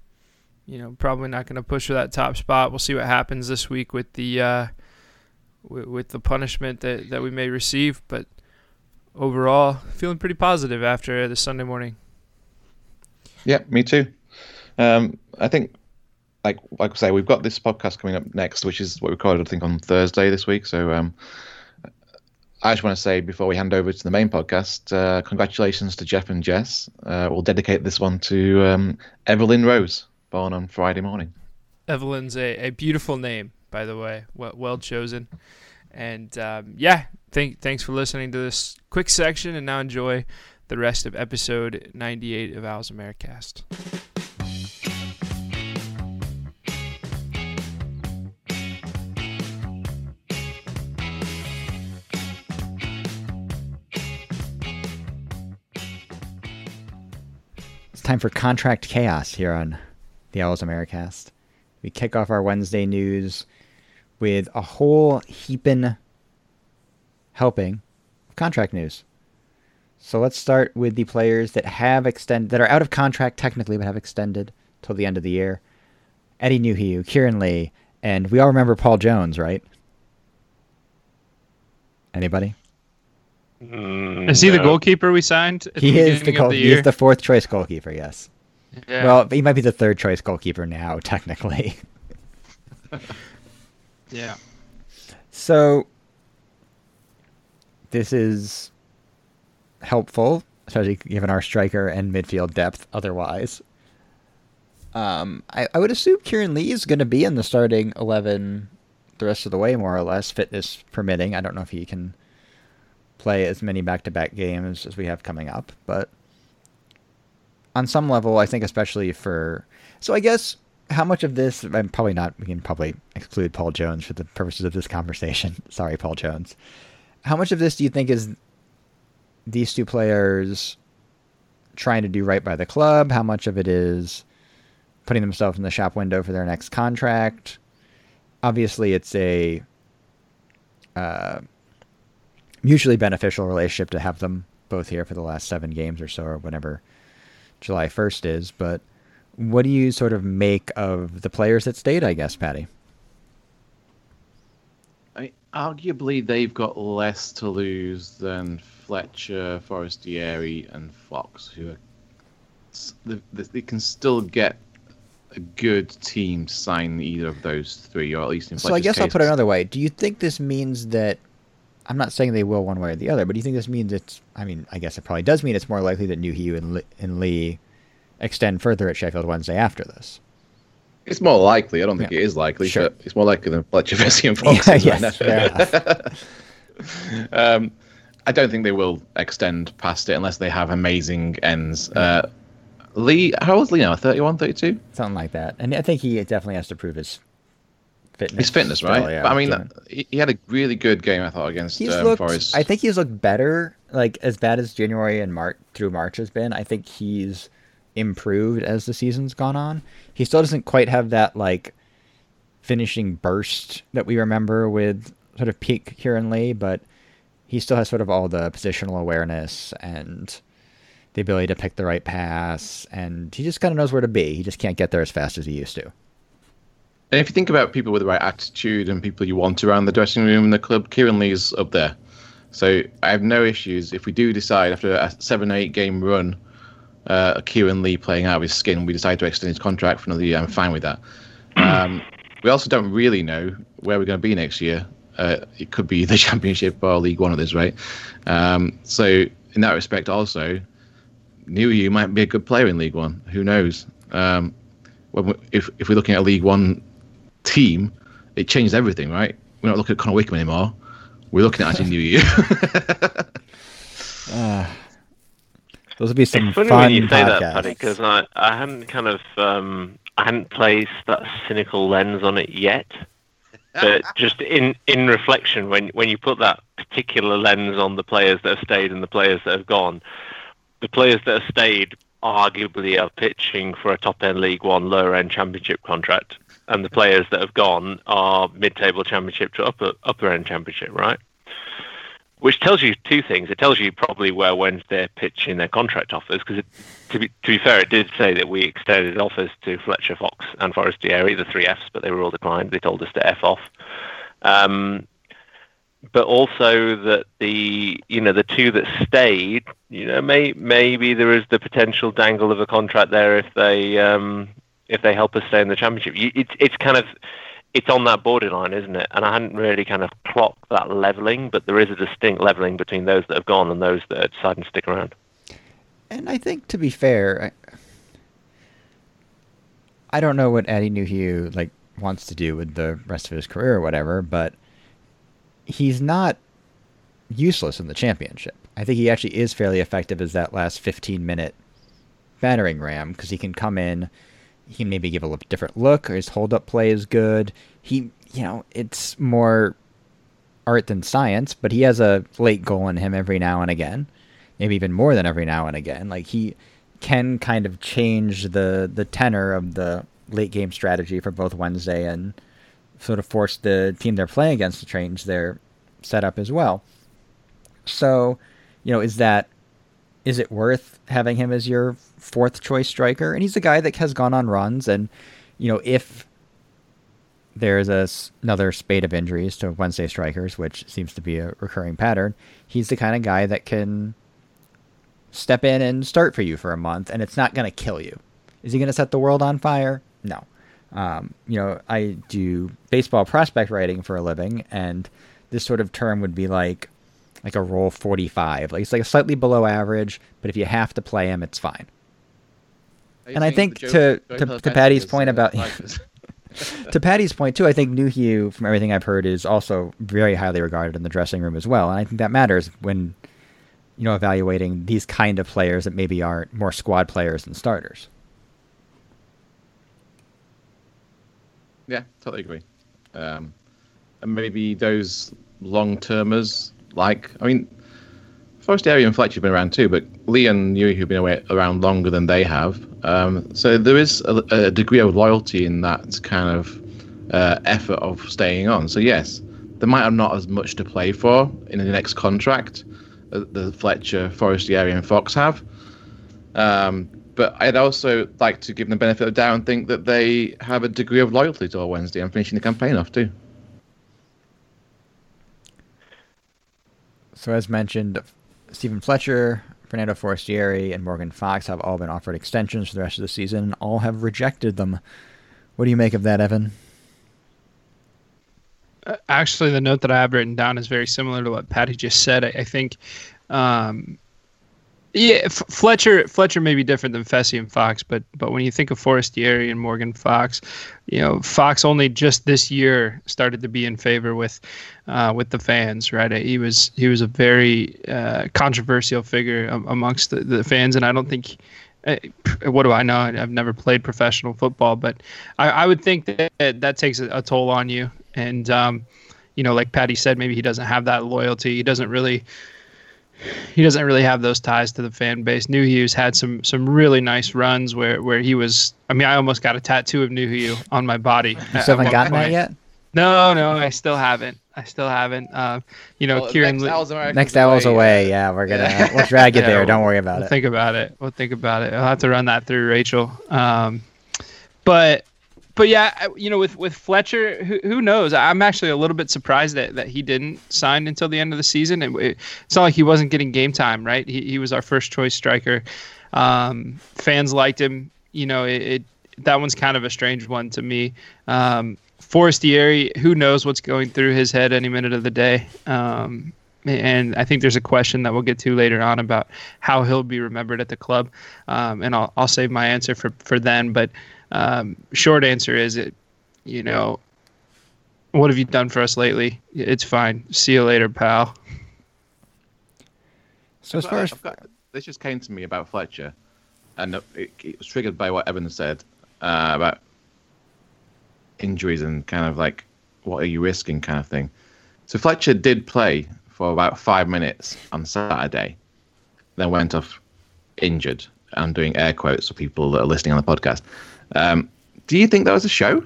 you know, probably not going to push for that top spot. We'll see what happens this week with the uh, with, with the punishment that, that we may receive. But overall, feeling pretty positive after the Sunday morning. Yeah, me too. Um, I think, like like I say, we've got this podcast coming up next, which is what we recorded, I think, on Thursday this week. So um, I just want to say before we hand over to the main podcast, uh, congratulations to Jeff and Jess. Uh, we'll dedicate this one to um, Evelyn Rose, born on Friday morning. Evelyn's a, a beautiful name, by the way. Well, well chosen. And um, yeah, thank, thanks for listening to this quick section, and now enjoy the rest of episode 98 of Owls Americast. Time for contract chaos here on the Owls Americast. We kick off our Wednesday news with a whole heaping helping of contract news. So let's start with the players that have extended that are out of contract technically but have extended till the end of the year. Atdhe Nuhiu, Kieran Lee, and we all remember Paul Jones, right? Anybody? Mm, Is he the goalkeeper we signed? At He the is the beginning of goal. the he is the fourth choice goalkeeper. Yes. Yeah. Well, he might be the third choice goalkeeper now, [LAUGHS] technically. yeah. So this is helpful, especially given our striker and midfield depth. Otherwise, um, I, I would assume Kieran Lee is going to be in the starting eleven the rest of the way, more or less, fitness permitting. I don't know if he can play as many back-to-back games as we have coming up, but on some level, I think especially for so I guess how much of this I'm probably not we can probably exclude Paul Jones for the purposes of this conversation. [LAUGHS] Sorry, Paul Jones. How much of this do you think is these two players trying to do right by the club? How much of it is putting themselves in the shop window for their next contract? Obviously, it's a uh, mutually beneficial relationship to have them both here for the last seven games or so, or whenever July 1st is. But what do you sort of make of the players that stayed, I guess, Patty? I mean, arguably, they've got less to lose than Fletcher, Forestieri, and Fox, who are they, they can still get a good team to sign either of those three, or at least in So I Fletcher's guess I'll put it another way. Do you think this means that I'm not saying they will one way or the other, but do you think this means it's I mean, I guess it probably does mean it's more likely that Nuhiu and, and Lee extend further at Sheffield Wednesday after this. It's more likely. I don't think Yeah. it is likely, Sure. but it's more likely than Fletcher, Fessy, and Fox. Yeah, is right [LAUGHS] um, I don't think they will extend past it unless they have amazing ends. Uh, Lee, how old is Lee now? 31, 32? Something like that. And I think he definitely has to prove his fitness. His fitness, still, right? yeah, but I mean, given- he, he had a really good game, I thought, against He's um, looked. Forest. I think he's looked better. Like as bad as January and March through March has been. I think he's improved as the season's gone on. He still doesn't quite have that like finishing burst that we remember with sort of peak Kieran Lee, but he still has sort of all the positional awareness and the ability to pick the right pass, and he just kind of knows where to be. He just can't get there as fast as he used to. And if you think about people with the right attitude and people you want around the dressing room and the club, Kieran Lee's up there. So I have no issues if we do decide after a seven, eight game run, uh, Kieran Lee playing out of his skin, we decide to extend his contract for another year. I'm fine with that. Um, [CLEARS THROAT] we also don't really know where we're going to be next year. Uh, it could be the [LAUGHS] Championship or League One at this rate. Um, so in that respect, also, Nuhiu might be a good player in League One. Who knows? Um, we, if if we're looking at a League One team, it changes everything, right? We're not looking at Connor Wickham anymore. We're looking at actually Nuhiu. [LAUGHS] Those would be some It's funny fun when you say that, podcasts. Paddy, because I, I hadn't kind of um, I hadn't placed that cynical lens on it yet. But [LAUGHS] just in, in reflection, when when you put that particular lens on the players that have stayed and the players that have gone, the players that have stayed arguably are pitching for a top end League One lower end Championship contract, and the players that have gone are mid table Championship to upper upper end Championship, right? which tells you two things. It tells you probably where Wednesday are pitching their contract offers, because to be, to be fair, it did say that we extended offers to Fletcher, Fox, and Forestieri, the three Fs, but they were all declined. They told us to F off. Um, but also that the you know the two that stayed, you know, may maybe there is the potential dangle of a contract there if they um, if they help us stay in the championship. It's it's kind of it's on that borderline, isn't it? And I hadn't really kind of clocked that leveling, but there is a distinct leveling between those that have gone and those that are deciding to stick around. And I think, to be fair, I, I don't know what Atdhe Nuhiu like wants to do with the rest of his career or whatever, but he's not useless in the championship. I think he actually is fairly effective as that last 15 minute battering ram because he can come in, he can maybe give a different look, or his hold up play is good. He, you know, it's more art than science, but he has a late goal in him every now and again, maybe even more than every now and again. Like he can kind of change the the tenor of the late game strategy for both Wednesday and sort of force the team they're playing against to change their setup as well. So, you know, is that is it worth having him as your fourth choice striker? And he's a guy that has gone on runs, and you know, if there's a, another spate of injuries to Wednesday strikers, which seems to be a recurring pattern, he's the kind of guy that can step in and start for you for a month, and it's not going to kill you. Is he going to set the world on fire? No. Um, you know, I do baseball prospect writing for a living, and this sort of term would be like like a roll 45. Like it's like a slightly below average, but if you have to play him, it's fine. And I think to, to, to Patty's point uh, about [LAUGHS] to Patty's point too, I think Nuhiu, from everything I've heard, is also very highly regarded in the dressing room as well, and I think that matters when you know evaluating these kind of players that maybe aren't more squad players than starters. Yeah, totally agree. Um, and maybe those long termers, like I mean, Forestieri and Fletcher have been around too, but Lee and Nuhiu have been away, around longer than they have. Um, so there is a, a, degree of loyalty in that kind of uh, effort of staying on. So yes, they might have not as much to play for in the next contract that the Fletcher, Forestieri, and Fox have. Um, but I'd also like to give them the benefit of doubt and think that they have a degree of loyalty to Wednesday and finishing the campaign off too. So, as mentioned, Steven Fletcher, Fernando Forestieri, and Morgan Fox have all been offered extensions for the rest of the season, and all have rejected them. What do you make of that, Evan? Uh, actually, the note that I have written down is very similar to what Patty just said. I, I think um, yeah, F- Fletcher Fletcher may be different than Fessy and Fox, but but when you think of Forestieri and Morgan Fox, you know Fox only just this year started to be in favor with uh, with the fans, right? He was he was a very uh, controversial figure amongst the, the fans, and I don't think. Uh, what do I know? I've never played professional football, but I, I would think that that takes a, a toll on you. And um, you know, like Patty said, maybe he doesn't have that loyalty. He doesn't really he doesn't really have those ties to the fan base. Nuhiu's had some some really nice runs where where he was. I mean, I almost got a tattoo of New Nuhiu on my body. You still haven't gotten that yet? No, no, I still haven't. I still haven't. Uh, you know, well, Kieran. Next hour's, next hour's away. Yeah, we're gonna yeah. we'll drag you [LAUGHS] yeah, there. Don't worry about we'll it. Think about it. We'll think about it. I'll have to run that through Rachel. Um, but but yeah, you know, with with Fletcher, who, who knows? I'm actually a little bit surprised that, that he didn't sign until the end of the season. It, it, it's not like he wasn't getting game time, right? He he was our first choice striker. Um, fans liked him. You know, it, it, that one's kind of a strange one to me. Um, Forestieri, who knows what's going through his head any minute of the day. Um, and I think there's a question that we'll get to later on about how he'll be remembered at the club. Um, and I'll, I'll save my answer for, for then. But um, short answer is it, you know, what have you done for us lately? It's fine. See you later, pal. So as far as got, this just came to me about Fletcher, and it, it was triggered by what Evan said uh, about injuries and kind of like what are you risking kind of thing. So Fletcher did play for about five minutes on Saturday, then went off injured. I'm doing air quotes for people that are listening on the podcast. Um, do you think that was a show?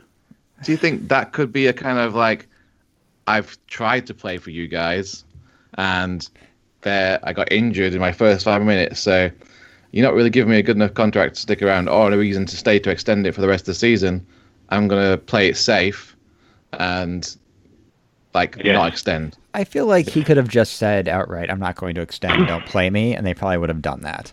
Do you think that could be a kind of like, I've tried to play for you guys, and there I got injured in my first five minutes, so you're not really giving me a good enough contract to stick around or a reason to stay to extend it for the rest of the season. I'm gonna play it safe and like Yes. not extend. I feel like he could have just said outright, "I'm not going to extend. Don't play me," and they probably would have done that.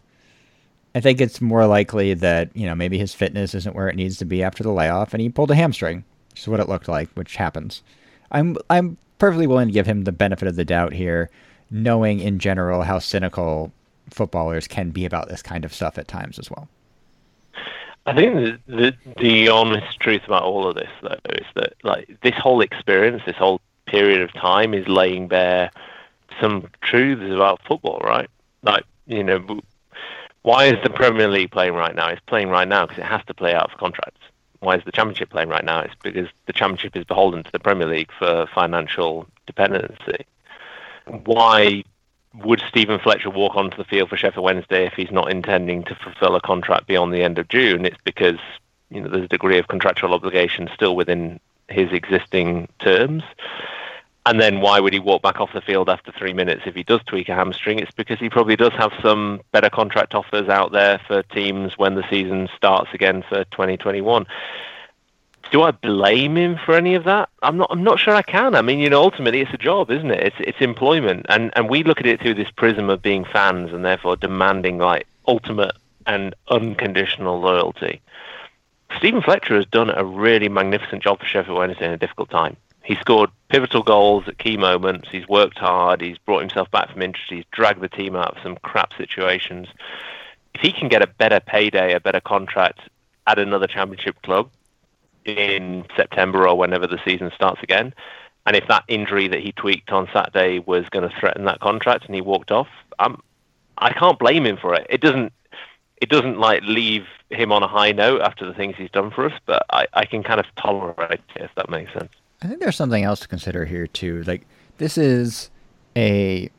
I think it's more likely that you know maybe his fitness isn't where it needs to be after the layoff, and he pulled a hamstring, which is what it looked like, which happens. I'm I'm perfectly willing to give him the benefit of the doubt here, knowing in general how cynical footballers can be about this kind of stuff at times as well. I think the, the the honest truth about all of this, though, is that like this whole experience, this whole period of time, is laying bare some truths about football, right? Like you know, why is the Premier League playing right now? It's playing right now because it has to play out for contracts. Why is the Championship playing right now? It's because the Championship is beholden to the Premier League for financial dependency. Why would Steven Fletcher walk onto the field for Sheffield Wednesday if he's not intending to fulfil a contract beyond the end of June? It's because you know there's a degree of contractual obligation still within his existing terms. And then why would he walk back off the field after three minutes if he does tweak a hamstring? It's because he probably does have some better contract offers out there for teams when the season starts again for 2021 do I blame him for any of that? I'm not. I'm not sure I can. I mean, you know, ultimately it's a job, isn't it? It's it's employment, and and we look at it through this prism of being fans and therefore demanding like ultimate and unconditional loyalty. Steven Fletcher has done a really magnificent job for Sheffield Wednesday in a difficult time. He scored pivotal goals at key moments. He's worked hard. He's brought himself back from injury. He's dragged the team out of some crap situations. If he can get a better payday, a better contract at another championship club, in September or whenever the season starts again. And if that injury that he tweaked on Saturday was going to threaten that contract and he walked off, I'm, I can't blame him for it. It doesn't it doesn't like leave him on a high note after the things he's done for us, but I, I can kind of tolerate it if that makes sense. I think there's something else to consider here too. Like this is a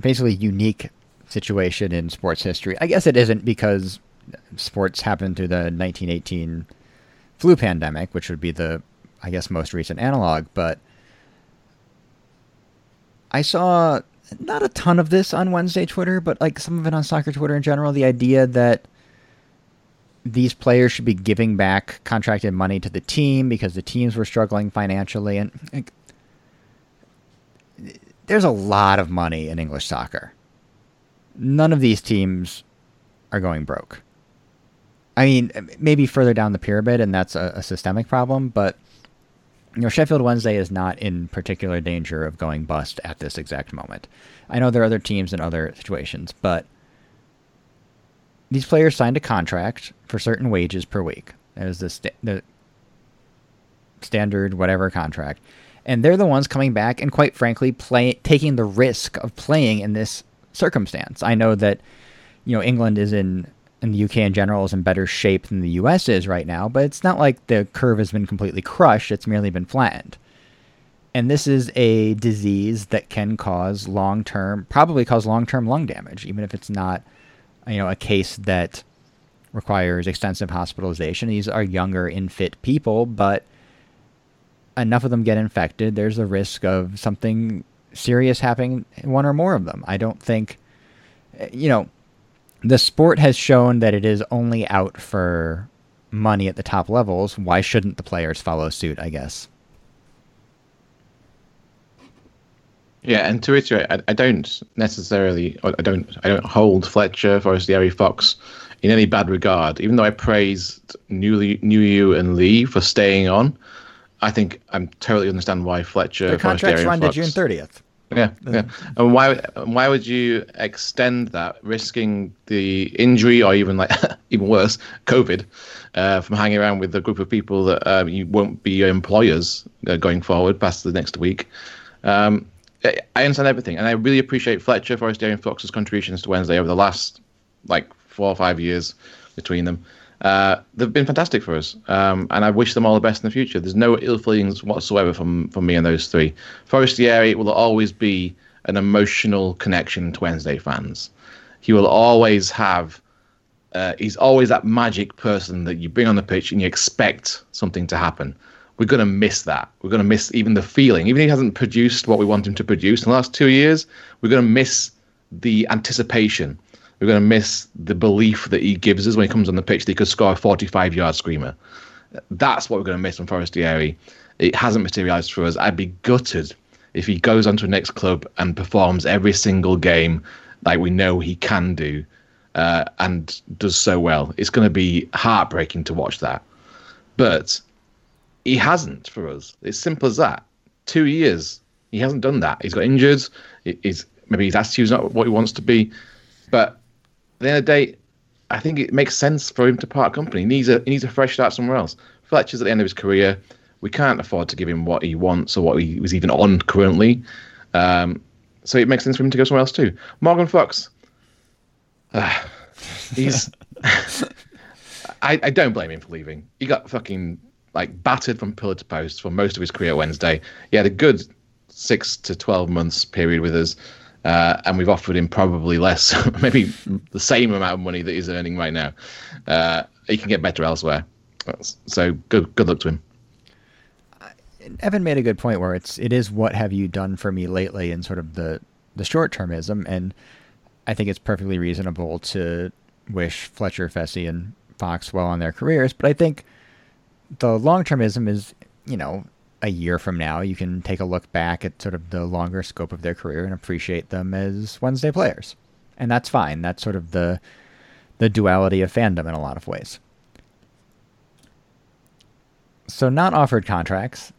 basically unique situation in sports history. I guess it isn't because sports happened through the 1918 flu pandemic, which would be the I guess most recent analog, but I saw not a ton of this on Wednesday Twitter, but like some of it on soccer Twitter in general, the idea that these players should be giving back contracted money to the team because the teams were struggling financially and there's a lot of money in English soccer. None of these teams are going broke. I mean, maybe further down the pyramid, and that's a, a systemic problem, but you know, Sheffield Wednesday is not in particular danger of going bust at this exact moment. I know there are other teams in other situations, but these players signed a contract for certain wages per week. There's the, sta- the standard whatever contract, and they're the ones coming back and, quite frankly, play taking the risk of playing in this circumstance. I know that you know England is in and the UK in general is in better shape than the US is right now, but it's not like the curve has been completely crushed, it's merely been flattened. And this is a disease that can cause long term, probably cause long term lung damage, even if it's not, you know, a case that requires extensive hospitalization. These are younger, infit people, but enough of them get infected, there's a risk of something serious happening in one or more of them. I don't think, you know, the sport has shown that it is only out for money at the top levels. Why shouldn't the players follow suit? I guess. Yeah, and to reiterate, I, I don't necessarily, I don't, I don't hold Fletcher, Forestieri, Fox in any bad regard. Even though I praised New Nuhiu and Lee for staying on, I think I'm totally understand why Fletcher. Their contracts run to June thirtieth. Yeah, yeah. And why why would you extend that, risking the injury or even like [LAUGHS] even worse, COVID, uh, from hanging around with a group of people that um, you won't be your employers uh, going forward past the next week? Um, I understand everything, and I really appreciate Fletcher, Forestieri, and Fox's contributions to Wednesday over the last like four or five years between them. Uh, they've been fantastic for us, um, and I wish them all the best in the future. There's no ill feelings whatsoever from from me and those three. Forestieri will always be an emotional connection to Wednesday fans. He will always have. Uh, he's always that magic person that you bring on the pitch and you expect something to happen. We're going to miss that. We're going to miss even the feeling. Even if he hasn't produced what we want him to produce in the last two years, we're going to miss the anticipation. We're going to miss the belief that he gives us when he comes on the pitch that he could score a 45 yard screamer. That's what we're going to miss from Forestieri. It hasn't materialised for us. I'd be gutted if he goes on to a next club and performs every single game like we know he can do uh, and does so well. It's going to be heartbreaking to watch that. But he hasn't for us. It's simple as that. Two years, he hasn't done that. He's got injured. He's maybe his attitude's not what he wants to be. But at the end of the day, I think it makes sense for him to part company. He needs a he needs a fresh start somewhere else. Fletcher's at the end of his career. We can't afford to give him what he wants or what he was even on currently. Um, so it makes sense for him to go somewhere else too. Morgan Fox. Uh, he's. [LAUGHS] I, I don't blame him for leaving. He got fucking like battered from pillar to post for most of his career Wednesday. He had a good six to twelve months period with us, uh, and we've offered him probably less, [LAUGHS] maybe the same amount of money that he's earning right now. Uh, he can get better elsewhere. So good good luck to him. Evan made a good point where it's it is what have you done for me lately in sort of the the short termism, and I think it's perfectly reasonable to wish Fletcher, Fessy, and Fox well on their careers. But I think the long termism is, you know, a year from now, you can take a look back at sort of the longer scope of their career and appreciate them as Wednesday players, and that's fine. That's sort of the the duality of fandom in a lot of ways. So, not offered contracts,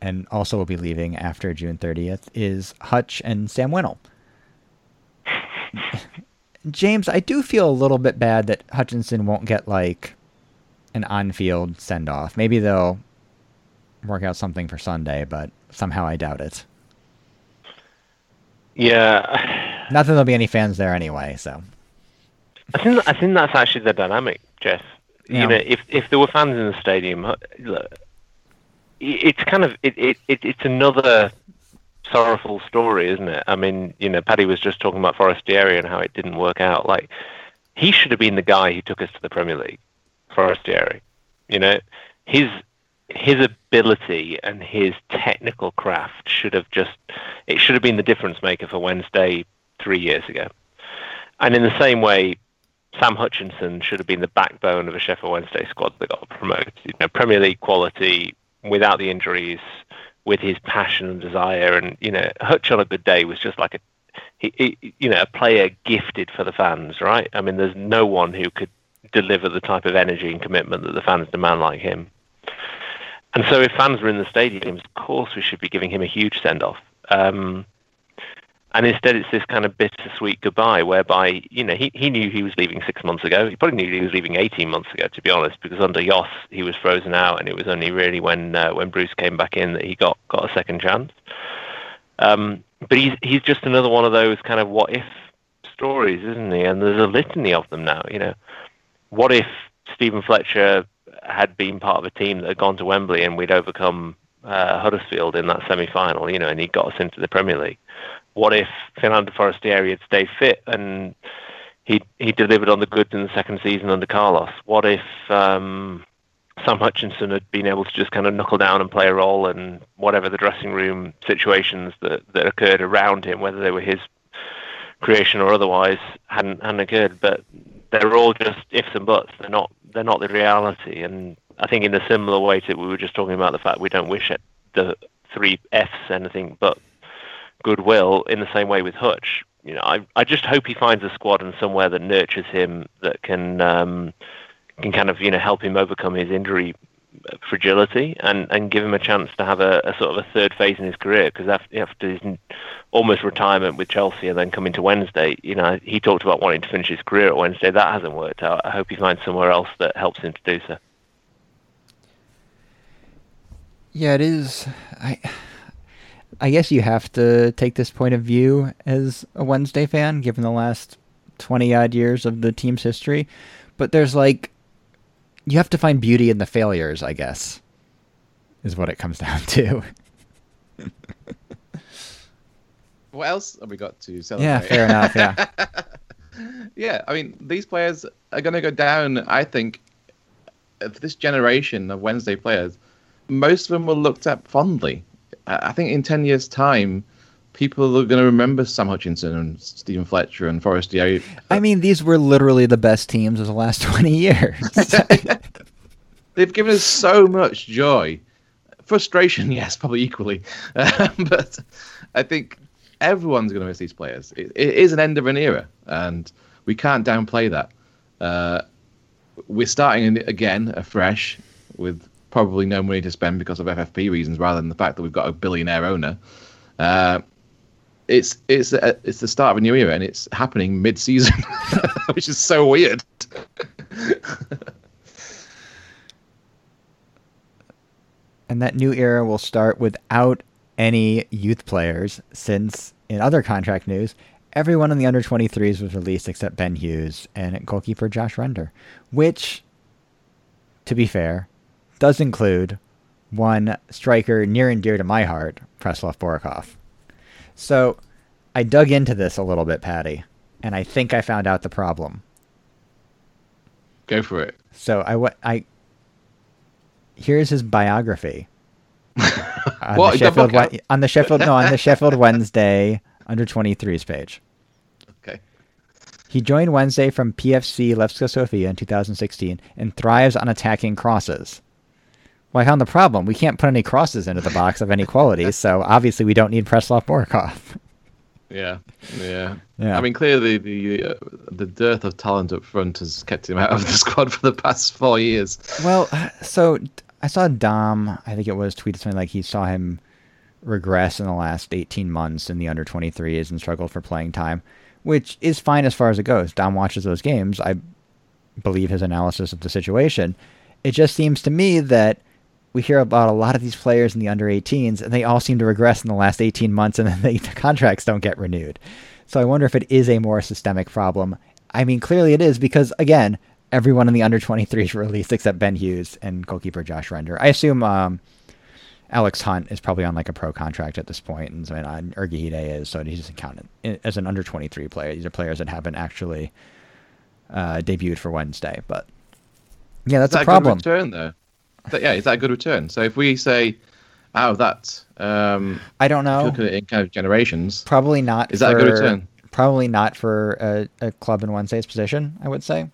and also will be leaving after June 30th, is Hutch and Sam Winnall. [LAUGHS] James, I do feel a little bit bad that Hutchinson won't get like an on-field send-off. Maybe they'll work out something for Sunday, but somehow I doubt it. Yeah. Not that there'll be any fans there anyway, so. I think I think that's actually the dynamic, Jeff. Yeah. You know, if if there were fans in the stadium, uh, look, it's kind of it, it, it it's another sorrowful story, isn't it? I mean, you know, Paddy was just talking about Forestieri and how it didn't work out. Like, he should have been the guy who took us to the Premier League, Forestieri. You know, his his ability and his technical craft should have just it should have been the difference maker for Wednesday three years ago. And in the same way, Sam Hutchinson should have been the backbone of a Sheffield Wednesday squad that got promoted. You know, Premier League quality without the injuries, with his passion and desire. And you know, Hutch on a good day was just like a, he, he, you know, a player gifted for the fans, right? I mean, there's no one who could deliver the type of energy and commitment that the fans demand like him. And so, if fans were in the stadiums, of course, we should be giving him a huge send off. Um, and instead, it's this kind of bittersweet goodbye, whereby you know he, he knew he was leaving six months ago. He probably knew he was leaving eighteen months ago, to be honest, because under Jos he was frozen out, and it was only really when uh, when Bruce came back in that he got got a second chance. Um, but he's he's just another one of those kind of what if stories, isn't he? And there's a litany of them now. You know, what if Steven Fletcher had been part of a team that had gone to Wembley and we'd overcome uh, Huddersfield in that semi-final, you know, and he got us into the Premier League what if Fernando Forestieri had stayed fit and he he delivered on the goods in the second season under Carlos? What if um, Sam Hutchinson had been able to just kind of knuckle down and play a role and whatever the dressing room situations that, that occurred around him, whether they were his creation or otherwise, hadn't hadn't occurred. But they're all just ifs and buts. They're not they're not the reality. And I think in a similar way to we were just talking about the fact we don't wish it, the three Fs anything but goodwill in the same way with Hutch. You know, I I just hope he finds a squad and somewhere that nurtures him that can um, can kind of you know help him overcome his injury fragility and, and give him a chance to have a, a sort of a third phase in his career because after, after his almost retirement with Chelsea and then coming to Wednesday, you know, he talked about wanting to finish his career at Wednesday. That hasn't worked out. I hope he finds somewhere else that helps him to do so. Yeah, it is. I I guess you have to take this point of view as a Wednesday fan, given the last 20 odd years of the team's history. But there's like, you have to find beauty in the failures, I guess, is what it comes [LAUGHS] down to. [LAUGHS] what else have we got to celebrate? Yeah, fair enough. Yeah. [LAUGHS] yeah, I mean, these players are going to go down, I think, of this generation of Wednesday players. Most of them were looked at fondly I think in 10 years' time, people are going to remember Sam Hutchinson and Steven Fletcher and Forrest Forestieri. I mean, these were literally the best teams of the last [LAUGHS] 20 years. [LAUGHS] they've given us so much joy. Frustration, [LAUGHS] yes, probably equally. Um, but I think everyone's going to miss these players. It, it is an end of an era, and we can't downplay that. Uh, we're starting again afresh with probably no money to spend because of FFP reasons, rather than the fact that we've got a billionaire owner. Uh, it's it's a, it's the start of a new era, and it's happening mid-season, [LAUGHS] which is so weird. and that new era will start without any youth players, since in other contract news, everyone in the under 23s was released except Ben Hughes and goalkeeper Josh Render, which, to be fair, does include one striker near and dear to my heart, Preslav Borukov. So I dug into this a little bit, Patty, and I think I found out the problem. Go for it. So I what I here's his biography. [LAUGHS] on, What? the Sheffield, on the Sheffield no on the Sheffield Wednesday under 23s page. Okay. He joined Wednesday from PFC Levski Sofia in 2016 and thrives on attacking crosses. Well, I found the problem. We can't put any crosses into the box of any quality, so [LAUGHS] obviously we don't need Preslav Borukov. Yeah, yeah. Yeah. I mean, clearly the uh, the dearth of talent up front has kept him out of the [LAUGHS] squad for the past four years. Well, so I saw Dom, I think it was, tweeted something like he saw him regress in the last 18 months in the under 23s and struggled for playing time, which is fine as far as it goes. Dom watches those games. I believe his analysis of the situation. It just seems to me that we hear about a lot of these players in the under 18s, and they all seem to regress in the last 18 months, and then they, [LAUGHS] the contracts don't get renewed. So I wonder if it is a more systemic problem. I mean, clearly it is because, again, everyone in the under 23s released except Ben Hughes and goalkeeper Josh Render. I assume um, Alex Hunt is probably on like a pro contract at this point, and so, uh, Urhoghide is, so he doesn't count as an under 23 player. These are players that haven't actually uh, debuted for Wednesday, but yeah, that's that a problem. good return though? That- yeah, is that a good return? So if we say out of that, um, I don't know. look at it in kind of generations, Probably not. Is that a good return? Probably not for a, a club in Wednesday's position. I would say.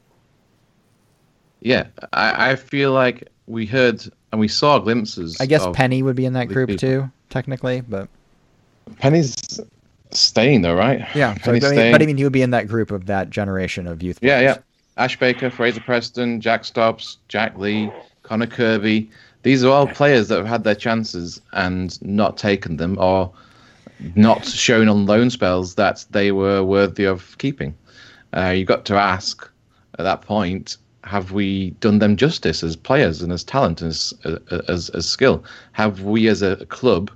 yeah, I, I feel like we heard and we saw glimpses. I guess of Penney would be in that group people. too, technically, but Penney's staying though, right? yeah. So, I Penney's mean, staying. but I mean, he would be in that group of that generation of youth. Yeah, players. yeah. Ash Baker, Fraser Preston, Jack Stobbs, Jack Lee, Connor Kirby. These are all players that have had their chances and not taken them or not shown on loan spells that they were worthy of keeping. Uh, you've got to ask at that point have we done them justice as players and as talent and as, as, as skill? Have we as a club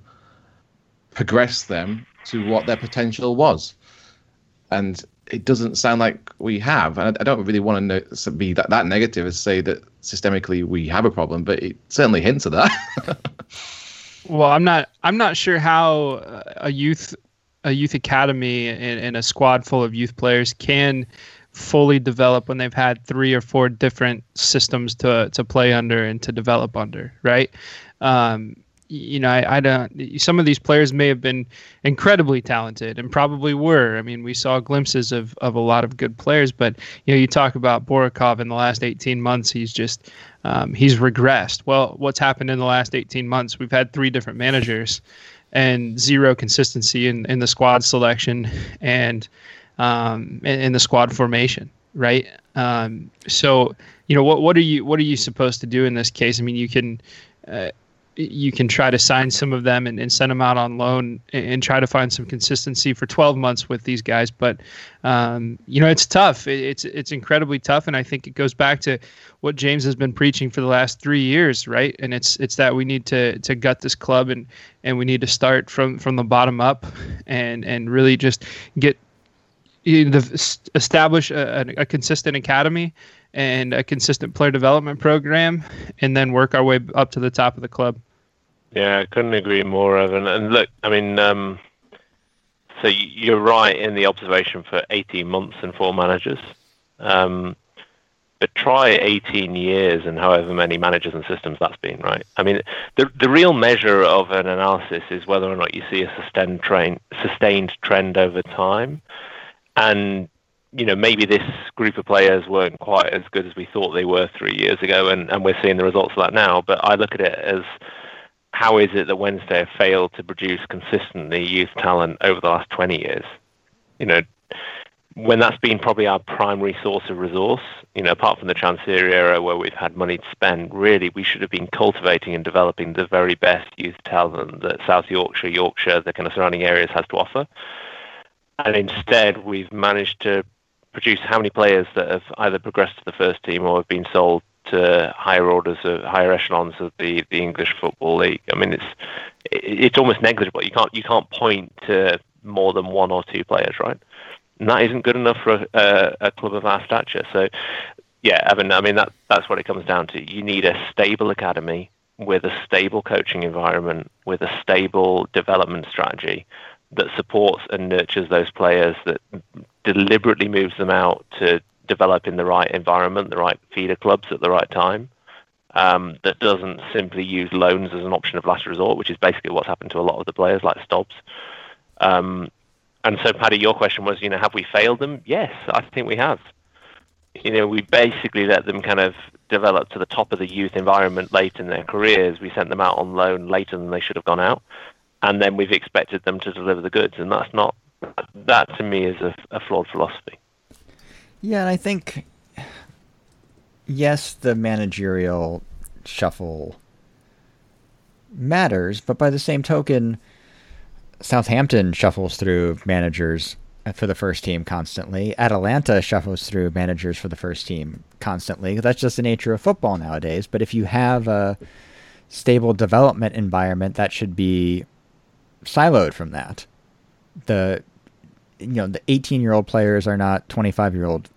progressed them to what their potential was? and it doesn't sound like we have. And I, I don't really want to know, be that, that negative as say that systemically we have a problem, but it certainly hints at that. [LAUGHS] Well, I'm not. I'm not sure how a youth, a youth academy, and, and a squad full of youth players can fully develop when they've had three or four different systems to to play under and to develop under. Right. Um, you know, I, I don't. Some of these players may have been incredibly talented and probably were. I mean, we saw glimpses of of a lot of good players, but you know, you talk about Borukov in the last 18 months. He's just um, he's regressed. Well, what's happened in the last 18 months? We've had three different managers and zero consistency in, in the squad selection and um, in, in the squad formation, right? Um, so, you know, what what are you what are you supposed to do in this case? I mean, you can uh, you can try to sign some of them and, and send them out on loan and, and try to find some consistency for 12 months with these guys. But um, you know, it's tough. It, it's it's incredibly tough, and I think it goes back to what James has been preaching for the last three years, right? And it's it's that we need to to gut this club and and we need to start from from the bottom up and and really just get you know, establish a, a consistent academy and a consistent player development program, and then work our way up to the top of the club. Yeah, I couldn't agree more, Evan. And look, I mean, um, so you're right in the observation for 18 months and four managers. Um, but try 18 years and however many managers and systems that's been, right? I mean, the the real measure of an analysis is whether or not you see a sustained sustained trend over time. And you know, maybe this group of players weren't quite as good as we thought they were three years ago, and, and we're seeing the results of that now. But I look at it as how is it that Wednesday have failed to produce consistently youth talent over the last 20 years? You know, when that's been probably our primary source of resource, you know, apart from the Chansiri era where we've had money to spend, really we should have been cultivating and developing the very best youth talent that South Yorkshire, Yorkshire, the kind of surrounding areas has to offer. And instead, we've managed to produce how many players that have either progressed to the first team or have been sold to higher orders of higher echelons of the, the English football league. I mean, it's it's almost negligible. You can't you can't point to more than one or two players, right? And that isn't good enough for a, a club of our stature. So, yeah, Evan. I mean, that that's what it comes down to. You need a stable academy with a stable coaching environment, with a stable development strategy that supports and nurtures those players, that deliberately moves them out to develop in the right environment, the right feeder clubs at the right time. Um, that doesn't simply use loans as an option of last resort, which is basically what's happened to a lot of the players like Stobbs. Um, and so, Paddy, your question was, you know, have we failed them? Yes, I think we have. You know, we basically let them kind of develop to the top of the youth environment late in their careers. We sent them out on loan later than they should have gone out, and then we've expected them to deliver the goods, and that's not. That to me is a, a flawed philosophy. Yeah, and I think yes, the managerial shuffle matters, but by the same token, Southampton shuffles through managers for the first team constantly. Atalanta shuffles through managers for the first team constantly. That's just the nature of football nowadays. But if you have a stable development environment, that should be siloed from that. The you know the 18 year old players are not 25 year old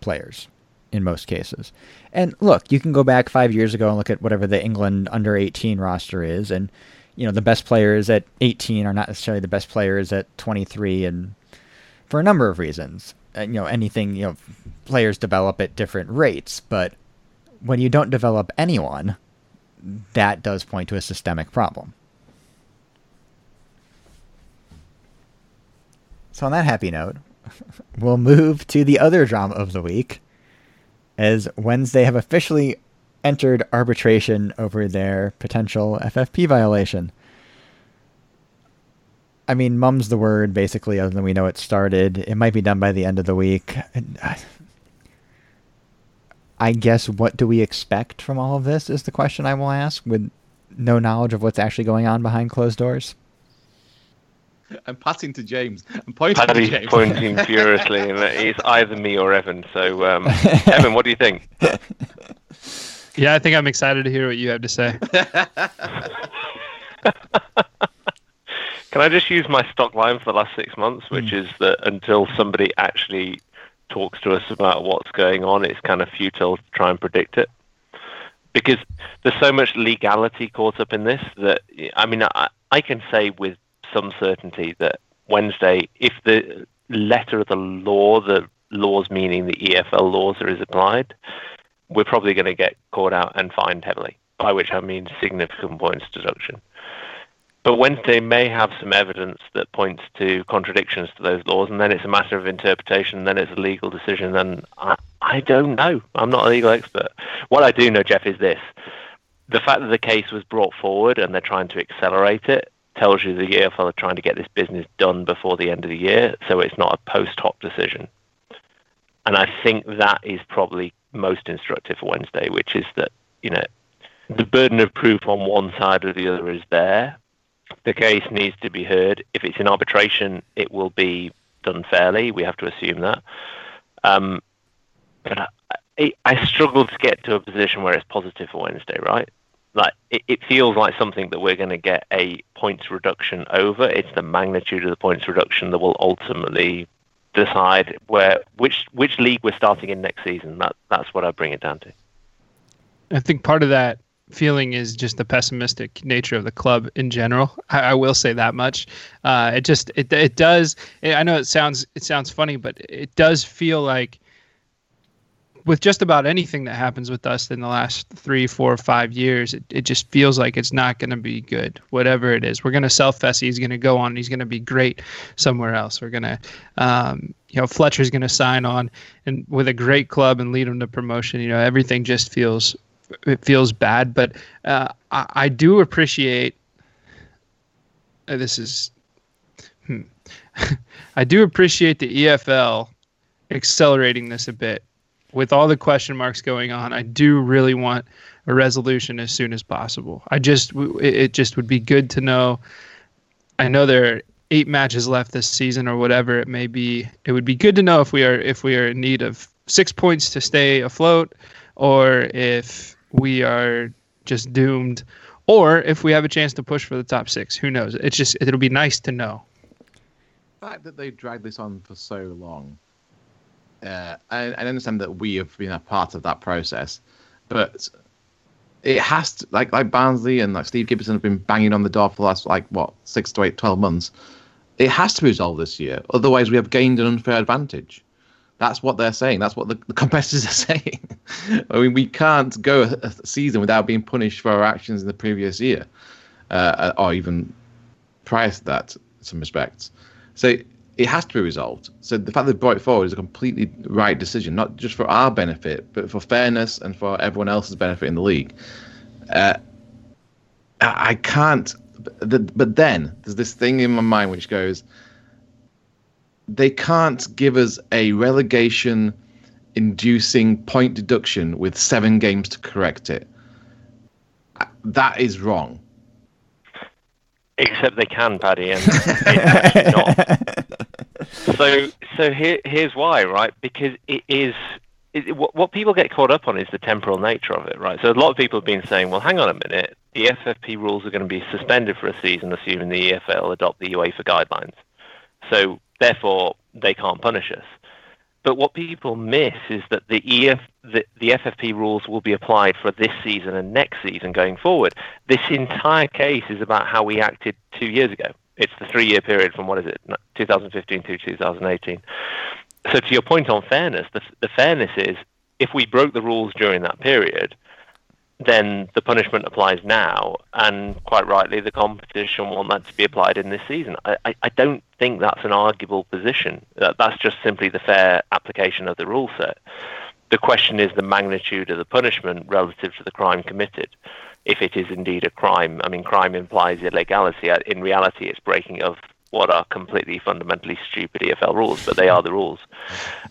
players in most cases. And look, you can go back five years ago and look at whatever the England under 18 roster is, and you know the best players at 18 are not necessarily the best players at 23, and for a number of reasons. And, you know, anything you know, players develop at different rates, but when you don't develop anyone, that does point to a systemic problem. So on that happy note, we'll move to the other drama of the week, as Wednesday have officially entered arbitration over their potential FFP violation. I mean, mum's the word, basically, other than we know it started. It might be done by the end of the week. I guess what do we expect from all of this is the question I will ask, with no knowledge of what's actually going on behind closed doors. [LAUGHS] I'm passing to James. I'm pointing Paddy's to James. pointing [LAUGHS] furiously, and it's either me or Evan. So, um, [LAUGHS] Evan, what do you think? Yeah, I think I'm excited to hear what you have to say. Can I just use my stock line for the last six months, which Mm. is that until somebody actually talks to us about what's going on, it's kind of futile to try and predict it. Because there's so much legality caught up in this that, I mean, I, I can say with some certainty that Wednesday, if the letter of the law, the laws meaning the EFL laws, are is applied, we're probably going to get caught out and fined heavily, by which I mean significant points deduction. But Wednesday may have some evidence that points to contradictions to those laws, and then it's a matter of interpretation, then it's a legal decision, and I, I don't know. I'm not a legal expert. What I do know, Jeff, is this. The fact that the case was brought forward and they're trying to accelerate it tells you the EFL are trying to get this business done before the end of the year, so it's not a post hoc decision. And I think that is probably most instructive for Wednesday, which is that, you know, the burden of proof on one side or the other is there. The case needs to be heard. If it's in arbitration, it will be done fairly. We have to assume that. Um, but I, I struggle to get to a position where it's positive for Wednesday, right? Like it, it feels like something that we're going to get a points reduction over. It's the magnitude of the points reduction that will ultimately decide where which which league we're starting in next season. That that's what I bring it down to. I think part of that feeling is just the pessimistic nature of the club in general. I, I will say that much. Uh, it just it it does. I know it sounds it sounds funny, but it does feel like with just about anything that happens with us in the last three, four, five years, it, it just feels like it's not going to be good. Whatever it is, we're going to sell Fessy. He's going to go on. He's going to be great somewhere else. We're going to, um, you know, Fletcher's going to sign on and with a great club and lead them to promotion. You know, everything just feels it feels bad. But uh, I, I do appreciate. Uh, this is. Hmm. [LAUGHS] I do appreciate the EFL accelerating this a bit with all the question marks going on, I do really want a resolution as soon as possible. I just it just would be good to know. I know there are eight matches left this season or whatever it may be. It would be good to know if we are if we are in need of six points to stay afloat, or if we are just doomed, or if we have a chance to push for the top six. Who knows? It's just it'll be nice to know. The fact that they've dragged this on for so long uh, I, I understand that we have been a part of that process, but it has to like like Barnsley and like Steve Gibson have been banging on the door for the last like what six to eight, 12 months. It has to be resolved this year, otherwise we have gained an unfair advantage. That's what they're saying. That's what the, the [LAUGHS] competitors are saying. I mean, we can't go a, a, season without being punished for our actions in the previous year, uh, or even prior to that, in some respects. So it has to be resolved. So the fact they brought it forward is a completely right decision, not just for our benefit, but for fairness and for everyone else's benefit in the league. Uh, I can't. But then there's this thing in my mind which goes, they can't give us a relegation inducing point deduction with seven games to correct it. That is wrong. Except they can, Paddy, and it's not. [LAUGHS] so, so here, here's why, right? Because it is it, what, what people get caught up on is the temporal nature of it, right? So a lot of people have been saying, well, hang on a minute, the FFP rules are going to be suspended for a season, assuming the EFL adopt the UEFA guidelines. So therefore, they can't punish us. But what people miss is that the EF, the, the FFP rules will be applied for this season and next season going forward. This entire case is about how we acted two years ago. It's the three-year period from what is it, 2015 to 2018. So to your point on fairness, the, the fairness is if we broke the rules during that period, then the punishment applies now, and quite rightly, the competition want that to be applied in this season. I, I, I don't think that's an arguable position. That, that's just simply the fair application of the rule set. The question is the magnitude of the punishment relative to the crime committed. If it is indeed a crime, I mean, crime implies illegality. Uh, in reality, it's breaking of what are completely fundamentally stupid EFL rules, but they are the rules.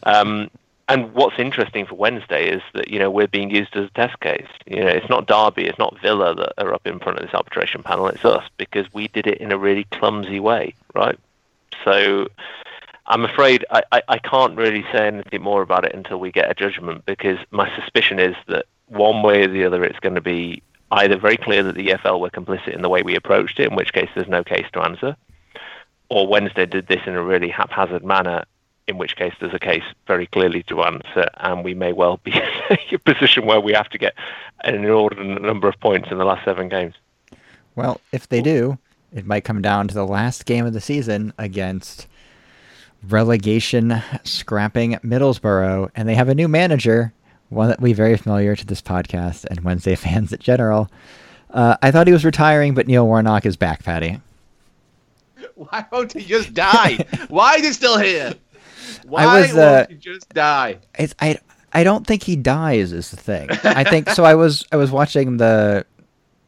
Um, and what's interesting for Wednesday is that you know we're being used as a test case. You know, it's not Derby, it's not Villa that are up in front of this arbitration panel. It's us because we did it in a really clumsy way, right? So I'm afraid I, I, I can't really say anything more about it until we get a judgment because my suspicion is that one way or the other it's going to be either very clear that the EFL were complicit in the way we approached it, in which case there's no case to answer, or Wednesday did this in a really haphazard manner in which case there's a case very clearly to answer, and we may well be [LAUGHS] in a position where we have to get an inordinate number of points in the last seven games. Well, if they do, it might come down to the last game of the season against relegation scrapping Middlesbrough, and they have a new manager, one that we very familiar to this podcast and Wednesday [LAUGHS] fans in general. Uh, I thought he was retiring, but Neil Warnock is back, Paddy. [LAUGHS] Why won't he just die? Why is he still here? [LAUGHS] Why I was, uh, won't he just die? It's, I I don't think he dies is the thing. I think so. I was I was watching the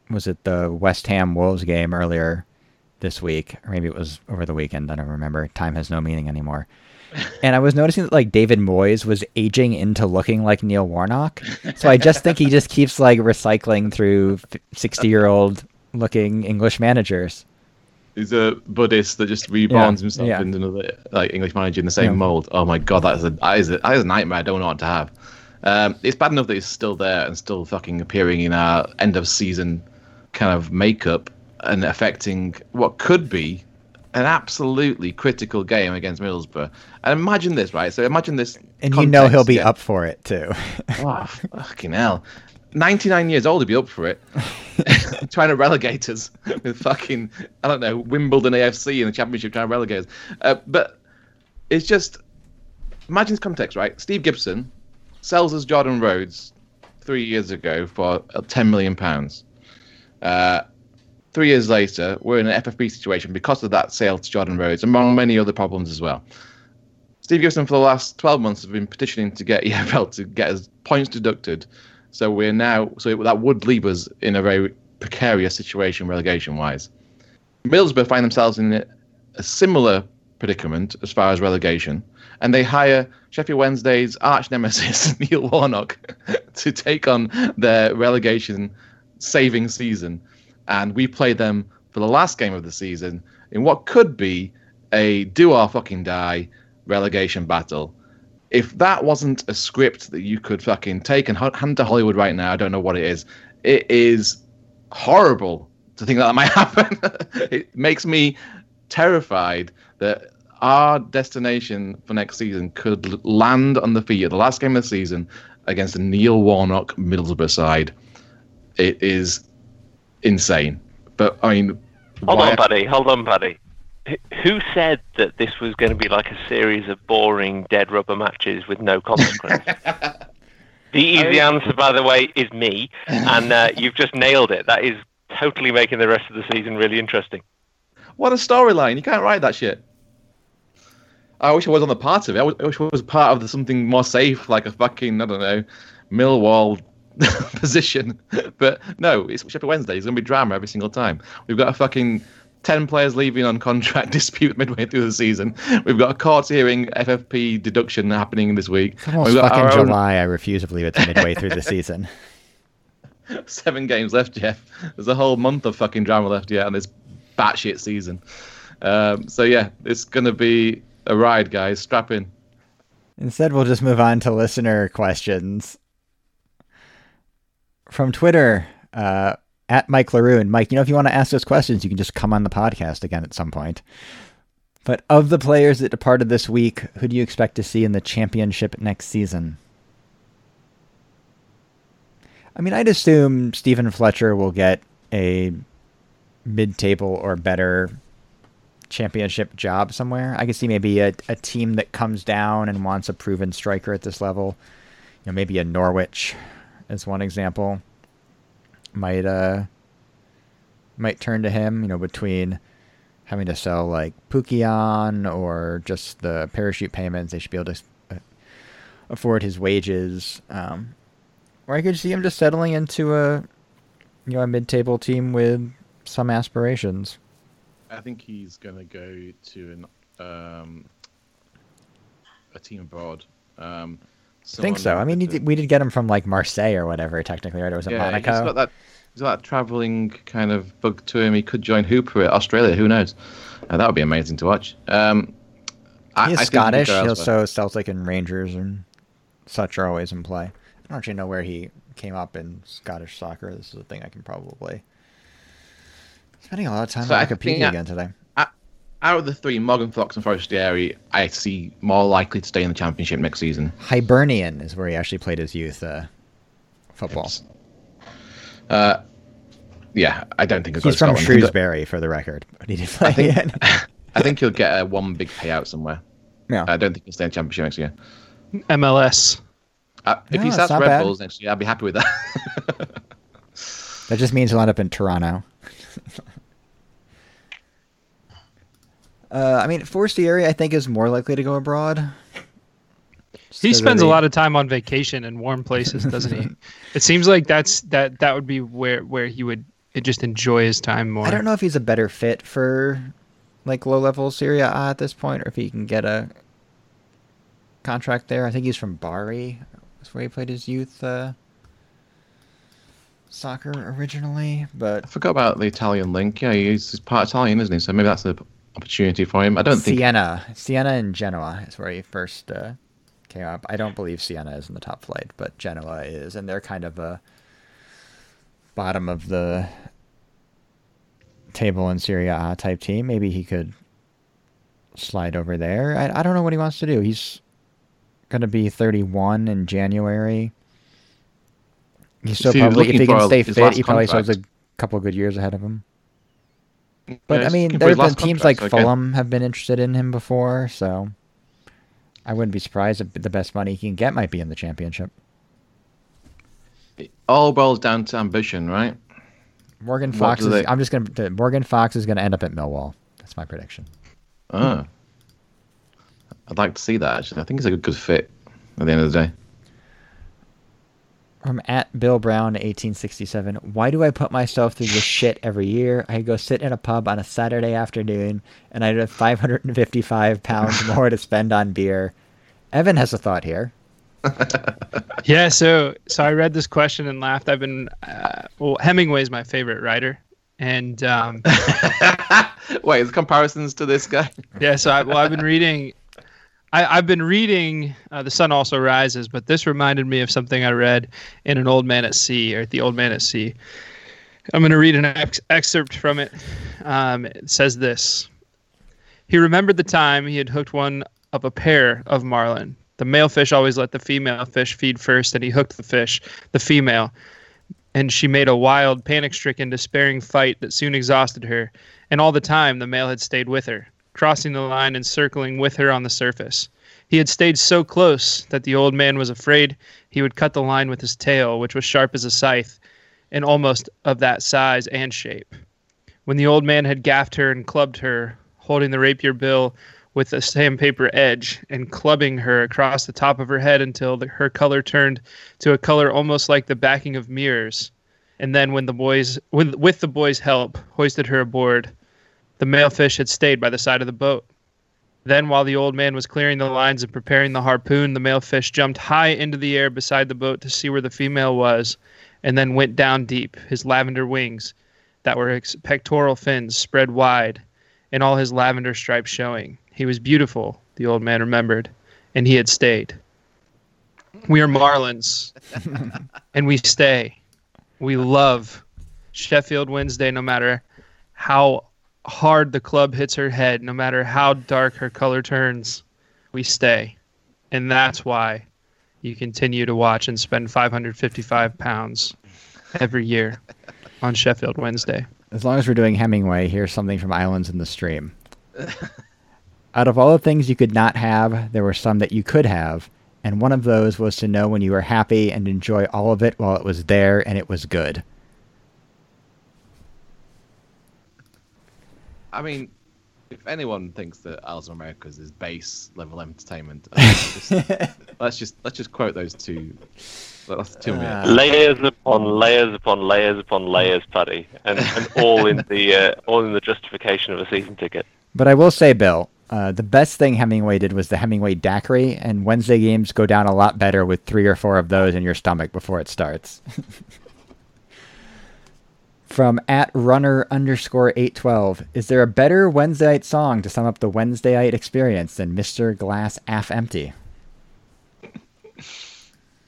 was it the West Ham Wolves game earlier this week, or maybe it was over the weekend. I don't remember. Time has no meaning anymore. [LAUGHS] And I was noticing that like David Moyes was aging into looking like Neil Warnock. So I just think he just keeps like recycling through sixty year old looking English managers. He's a Buddhist that just reborns Yeah, himself yeah. into another like English manager in the same Yeah. mold. Oh my god, that is a that is a, that is a nightmare. I don't know what to have. Um, it's bad enough that he's still there and still fucking appearing in our end of season kind of makeup and affecting what could be an absolutely critical game against Middlesbrough. And imagine this, right? So imagine this. And you know he'll be up for it too. Oh, fucking hell. 99 years old, he'd be up for it. [LAUGHS] [LAUGHS] trying to relegate us with fucking, I don't know, Wimbledon AFC in the championship trying to relegate us. Uh, but it's just, imagine this context, right? Steve Gibson sells us Jordan Rhodes three years ago for uh, ten million pounds. Uh, three years later, we're in an FFP situation because of that sale to Jordan Rhodes, among many other problems as well. Steve Gibson, for the last 12 months, has been petitioning to get [LAUGHS] EFL to get his points deducted. So we're now, so that would leave us in a very precarious situation relegation wise. Middlesbrough find themselves in a similar predicament as far as relegation, and they hire Sheffield Wednesday's arch nemesis, [LAUGHS] Neil Warnock, [LAUGHS] to take on their relegation saving season. And we play them for the last game of the season in what could be a do or fucking die relegation battle. If that wasn't a script that you could fucking take and hand to Hollywood right now, I don't know what it is. It is horrible to think that, that might [LAUGHS] happen. it makes me terrified that our destination for next season could land on the feet at the last game of the season against a Neil Warnock Middlesbrough side. It is insane. But I mean, hold on, buddy. Hold on, buddy. Who said that this was going to be like a series of boring dead rubber matches with no consequence? [LAUGHS] the easy answer, by the way, is me, and uh, you've just nailed it. That is totally making the rest of the season really interesting. What a storyline! You can't write that shit. I wish I was on the part of it. I wish I was part of the, something more safe, like a fucking I don't know, Millwall [LAUGHS] position. but no, it's Sheffield Wednesday. It's going to be drama every single time. We've got a fucking 10 players leaving on contract [LAUGHS] dispute midway through the season. We've got a court hearing FFP deduction happening this week. It's almost fucking July. I refuse to believe it's midway through the season. [LAUGHS] Seven games left, Jeff. There's a whole month of fucking drama left yet on this batshit season. Um, so yeah, it's going to be a ride, guys. Strap in. Instead, we'll just move on to listener questions. From Twitter, uh, at Mike Laroon. Mike, you know, if you want to ask those questions, you can just come on the podcast again at some point. But of the players that departed this week, who do you expect to see in the championship next season? I mean, I'd assume Steven Fletcher will get a mid table or better championship job somewhere. I could see maybe a, a team that comes down and wants a proven striker at this level. You know, maybe a Norwich as one example might uh might turn to him, you know, between having to sell like Pukki or just the parachute payments, they should be able to uh, afford his wages. Um, or I could see him just settling into a you know a mid-table team with some aspirations. I think he's going to go to an um, a team abroad. Um, I think so. I mean, did, we did get him from like Marseille or whatever, technically, right? Or was it yeah, Monaco? He's got that. He's got that traveling kind of bug to him. He could join Hooper at Australia. Who knows? Uh, that would be amazing to watch. Um, He's I, Scottish. He'll so Celtic and Rangers and such are always in play. I don't actually know where he came up in Scottish soccer. This is a thing I can probably spending a lot of time so on Wikipedia again today out of the three, Morgan Fox and Forestieri, I see more likely to stay in the championship next season. Hibernian is where he actually played his youth uh, football. Uh, yeah, I don't think he's from Shrewsbury, for the record. But he did play. I think, [LAUGHS] I think he'll get a one big payout somewhere. Yeah, I don't think he'll stay in the championship next year. MLS. Uh, if no, he starts Red bad. Bulls next year, I'd be happy with that. [LAUGHS] that just means he'll end up in Toronto. [LAUGHS] Uh, I mean, Forestieri, I think, is more likely to go abroad. He spends a lot of time on vacation in warm places, doesn't he? [LAUGHS] it seems like that's that that would be where where he would just enjoy his time more. I don't know if he's a better fit for like low level Serie A at this point, or if he can get a contract there. I think he's from Bari. That's where he played his youth uh, soccer originally. But I forgot about the Italian link. Yeah, he's part Italian, isn't he? So maybe that's the opportunity for him. I don't think Siena, Siena and Genoa is where he first uh, came up. I don't believe Siena is in the top flight, but Genoa is, and they're kind of a bottom of the table in Serie A type team. Maybe he could slide over there. I, I don't know what he wants to do. He's going to be 31 in January. He's still probably, if he can stay fit, he probably still has a couple good years ahead of him. But I mean, there have been teams like Fulham have been interested in him before, so I wouldn't be surprised if the best money he can get might be in the championship. It all boils down to ambition, right? Morgan Fox is. they- I'm just gonna. Morgan Fox is gonna end up at Millwall. That's my prediction. Oh. I'd like to see that, actually. I think it's a good, good fit at the end of the day. From at Bill Brown 1867. Why do I put myself through this shit every year? I go sit in a pub on a Saturday afternoon, and I have 555 pounds [LAUGHS] more to spend on beer. Evan has a thought here. [LAUGHS] Yeah, so so I read this question and laughed. I've been uh, well, Hemingway's my favorite writer, and um, [LAUGHS] Wait, there's comparisons to this guy? yeah, so I, well, I've been reading. I, I've been reading uh, "The Sun Also Rises," but this reminded me of something I read in "An Old Man at Sea" or "The Old Man at Sea." I'm going to read an ex- excerpt from it. Um, it says this: He remembered the time he had hooked one of a pair of marlin. The male fish always let the female fish feed first, and he hooked the fish, the female, and she made a wild, panic-stricken, despairing fight that soon exhausted her. And all the time, the male had stayed with her, crossing the line and circling with her on the surface. He had stayed so close that the old man was afraid he would cut the line with his tail, which was sharp as a scythe, and almost of that size and shape. When the old man had gaffed her and clubbed her, holding the rapier bill with a sandpaper edge and clubbing her across the top of her head until the, her color turned to a color almost like the backing of mirrors, and then when the boys, with, with the boys' help, hoisted her aboard, the male fish had stayed by the side of the boat. Then, while the old man was clearing the lines and preparing the harpoon, the male fish jumped high into the air beside the boat to see where the female was, and then went down deep, his lavender wings, that were his pectoral fins spread wide, and all his lavender stripes showing. He was beautiful, the old man remembered, and he had stayed. We are Marlins, [LAUGHS] and we stay. We love Sheffield Wednesday no matter how hard the club hits her head, no matter how dark her color turns, we stay. And that's why you continue to watch and spend 555 pounds every year on Sheffield Wednesday. As long as we're doing Hemingway, here's something from Islands in the Stream. [LAUGHS] Out of all the things you could not have, there were some that you could have, and one of those was to know when you were happy and enjoy all of it while it was there and it was good. I mean, if anyone thinks that Isles of Americas is base level entertainment, uh, let's, just, [LAUGHS] let's just let's just quote those two. That's two. Uh, layers upon layers upon layers upon layers, Paddy, and, and all in the uh, all in the justification of a season ticket. But I will say, Bill, uh, the best thing Hemingway did was the Hemingway daiquiri, and Wednesday games go down a lot better with three or four of those in your stomach before it starts. [LAUGHS] From at runner underscore 812, is there a better Wednesdayite song to sum up the Wednesdayite experience than Mr. Glass Half Empty?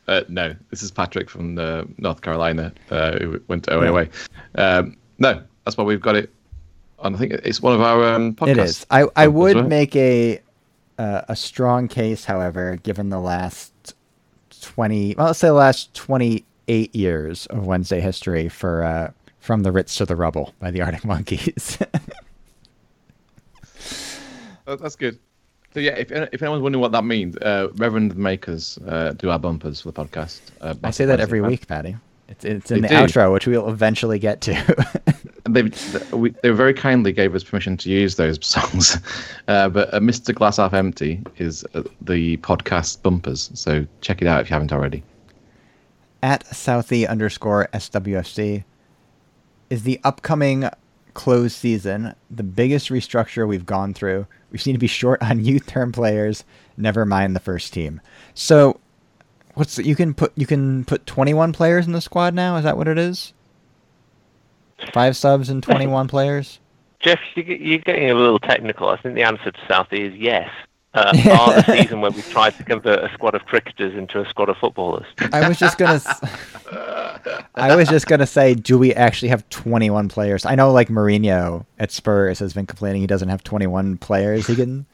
Uh, no, this is Patrick from uh, North Carolina uh, who went to OAA. Um, no, that's why we've got it. On, I think it's one of our um, podcasts. It is. I, I would right? make a uh, a strong case, however, given the last twenty, well, let's say the last twenty eight years of Wednesday history for uh, "From the Ritz to the Rubble" by the Arctic [LAUGHS] Monkeys. [LAUGHS] Oh, that's good. So yeah, if if anyone's wondering what that means, uh, Reverend Makers uh, do our bumpers for the podcast. Uh, I say that every week, Paddy. It's it's in They the do. outro, which we'll eventually get to. [LAUGHS] They we, they very kindly gave us permission to use those songs, uh, but uh, Mr. Glass Half Empty is uh, the podcast bumpers. So check it out if you haven't already. at Southie underscore SWFC is the upcoming close season the biggest restructure we've gone through. We seem to be short on [LAUGHS] youth term players, never mind the first team. So what's the, you can put you can put 21 players in the squad now, is that what it is? 5 subs and 21 [LAUGHS] players? Jeff, you, you're getting a little technical. I think the answer to Southie is yes. Uh, [LAUGHS] bar the season where we tried to convert a squad of cricketers into a squad of footballers. I was just gonna. s- [LAUGHS] I was just gonna say, do we actually have 21 players? I know, like Mourinho at Spurs has been complaining he doesn't have 21 players. He can,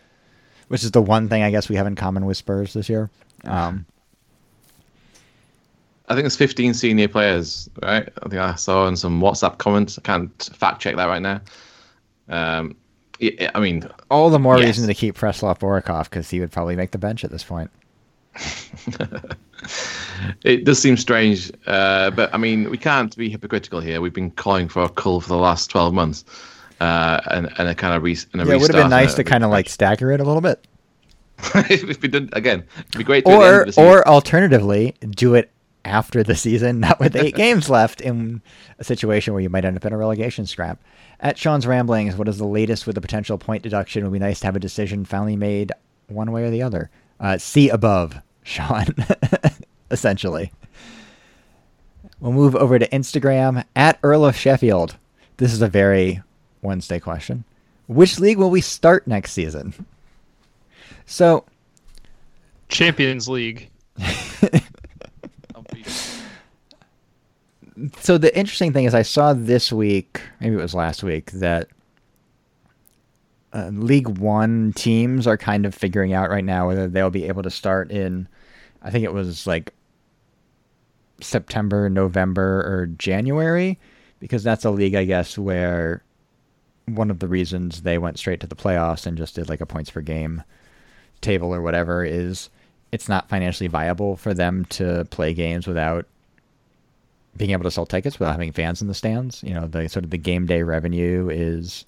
which is the one thing I guess we have in common with Spurs this year. Um, I think it's 15 senior players, right? I think I saw in some WhatsApp comments. I can't fact check that right now. Um, Yeah, I mean, All the more Yes. reason to keep Preslav Borukov because he would probably make the bench at this point. [LAUGHS] it does seem strange, uh, but I mean, we can't be hypocritical here. We've been calling for a cull for the last twelve months, uh, and and a kind of re- and a Yeah, it would have been nice uh, to kind of like stagger it a little bit. [LAUGHS] if we did again, it'd be great. To at the end or of the season. or alternatively do it after the season [LAUGHS] not with eight games left in a situation where you might end up in a relegation scrap. At sean's ramblings what is the latest with the potential point deduction? It would be nice to have a decision finally made one way or the other. Uh, see above [LAUGHS] sean essentially. We'll move over to instagram. At earl of sheffield. This is a very wednesday question. Which league will we start next season? So Champions League. [LAUGHS] so the interesting thing is I saw this week, maybe it was last week, that uh, League One teams are kind of figuring out right now whether they'll be able to start in, I think it was like September, November, or January, because that's a league, I guess, where one of the reasons they went straight to the playoffs and just did like a points per game table or whatever is it's not financially viable for them to play games without being able to sell tickets without having fans in the stands. You know, the sort of the game day revenue is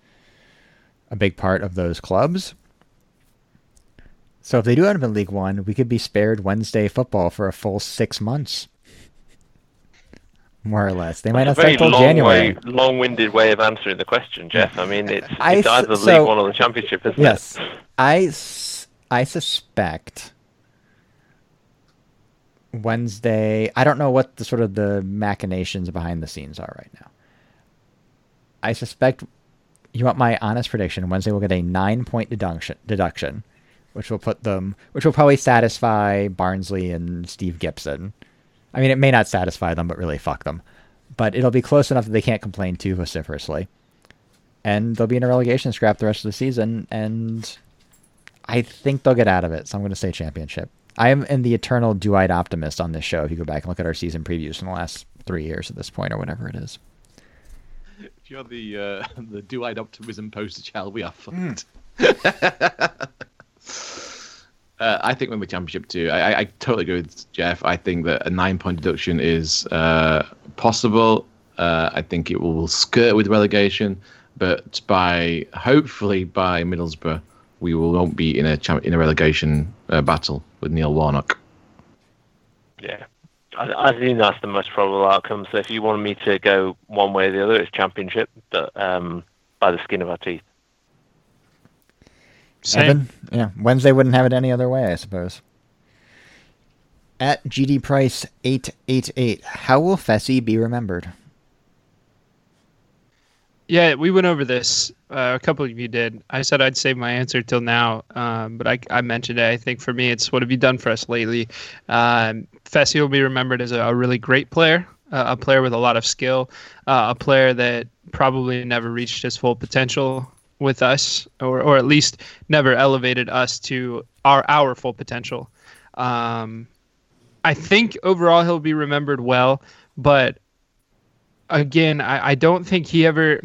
a big part of those clubs. So if they do end up in League One, we could be spared Wednesday football for a full six months, more or less. They might not start till long January. way, long-winded way of answering the question, Jeff. I mean, it's, I it's either so- League One or the Championship, isn't Yes, it? I, s- I suspect Wednesday. I don't know what the sort of the machinations behind the scenes are right now. I suspect. You want my honest prediction? Wednesday will get a nine-point deduction, deduction, which will put them, which will probably satisfy Barnsley and Steve Gibson. I mean, it may not satisfy them, but really fuck them. But it'll be close enough that they can't complain too vociferously and they'll be in a relegation scrap the rest of the season, and I think they'll get out of it. So I'm going to say championship. I am in the eternal do-eyed optimist on this show. If you go back and look at our season previews from the last three years at this point, or whatever it is. If you're the uh, [LAUGHS] the do-eyed optimism poster child, we are fucked. [LAUGHS] uh, I think when we championship too, I, I, I totally agree with Jeff. I think that a nine-point deduction is uh, possible. Uh, I think it will skirt with relegation, but by hopefully by Middlesbrough, we will won't be in a champ- in a relegation uh, battle with Neil Warnock. Yeah. I, I think that's the most probable outcome. So if you wanted me to go one way or the other, it's Championship, but um, by the skin of our teeth. Same. Evan? Yeah, Wednesday wouldn't have it any other way, I suppose. At GD Price eight eight eight, how will Fessy be remembered? Yeah, we went over this. Uh, a couple of you did. I said I'd save my answer till now, um, but I, I mentioned it. I think for me, it's what have you done for us lately? Um, Fessy will be remembered as a, a really great player, uh, a player with a lot of skill, uh, a player that probably never reached his full potential with us, or, or at least never elevated us to our our full potential. Um, I think overall he'll be remembered well, but again, I, I don't think he ever.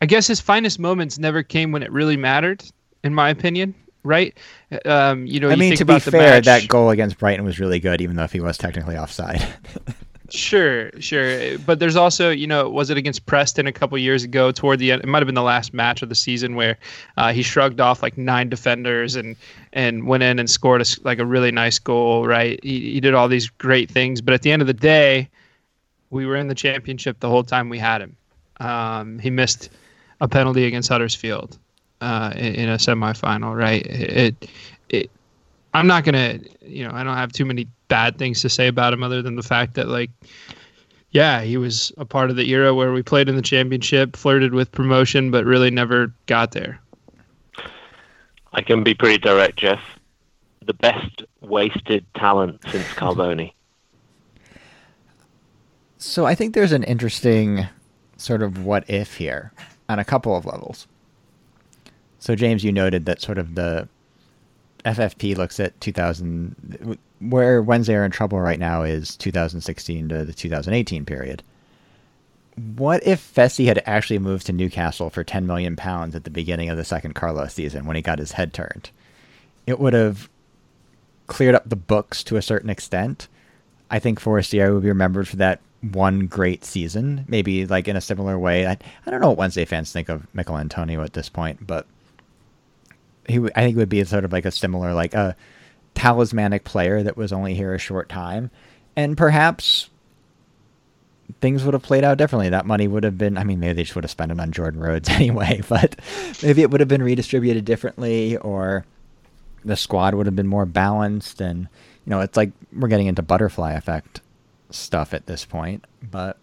I guess his finest moments never came when it really mattered, in my opinion. Right? Um, you know, I you mean, to be fair, match- that goal against Brighton was really good, even though if he was technically offside. [LAUGHS] Sure, sure. But there's also, you know, was it against Preston a couple years ago toward the end? It might have been the last match of the season where uh, he shrugged off like nine defenders and and went in and scored a like a really nice goal. Right? He, he did all these great things, but at the end of the day, we were in the championship the whole time we had him. Um, he missed a penalty against Huddersfield uh, in, in a semifinal. Right? It, it I'm not gonna, you know, I don't have too many bad things to say about him other than the fact that, like, yeah, he was a part of the era where we played in the championship, flirted with promotion, but really never got there. I can be pretty direct, Jeff. The best wasted talent since [LAUGHS] Carbone. So I think there's an interesting sort of what if here on a couple of levels. So James, you noted that sort of the FFP looks at 2000 where Wednesday are in trouble right now is 2016 to the 2018 period. what if Fessy had actually moved to Newcastle for 10 million pounds at the beginning of the second Carlos season when he got his head turned? It would have cleared up the books to a certain extent. I think Forestieri would be remembered for that one great season, maybe like in a similar way. I, I don't know what Wednesday fans think of Michael Antonio at this point, but he I think it would be sort of like a similar like a talismanic player that was only here a short time, and perhaps things would have played out differently. That money would have been I mean maybe they just would have spent it on Jordan Rhodes [LAUGHS] anyway, but maybe it would have been redistributed differently or the squad would have been more balanced and you know it's like we're getting into butterfly effect stuff at this point, but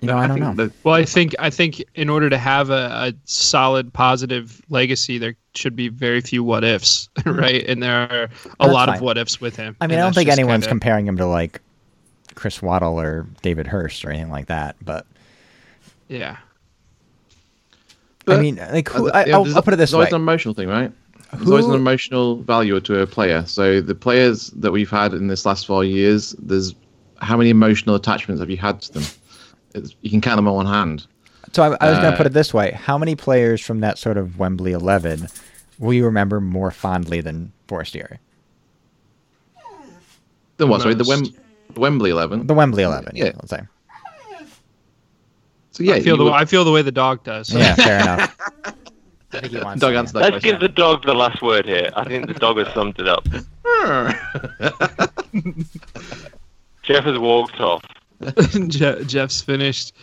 you know, I, don't know. The, Well, I think I think in order to have a, a solid positive legacy, there should be very few what ifs, [LAUGHS] right? And there are a That's lot fine. of what ifs with him. I mean, I don't think anyone's kinda- comparing him to like Chris Waddle or David Hirst or anything like that, but Yeah, I mean, like who, Uh, I, yeah, I'll, there's I'll put it this way: it's an emotional thing, right? There's always an emotional value to a player. So the players that we've had in this last four years, there's how many emotional attachments have you had to them? It's, you can count them on one hand. So I, I was going to Uh, put it this way: How many players from that sort of Wembley eleven will you remember more fondly than Forestieri? Then what? Sorry, the, Wem- the Wembley eleven. The Wembley eleven, yeah. Yeah. Let's say. So yeah, I feel you the would- I feel the way the dog does. Yeah, fair enough. [LAUGHS] I think he wants Dog to, answer that Let's question. give the dog the last word here. I think the dog has summed it up. Jeff has walked off. [LAUGHS] Je- Jeff's finished.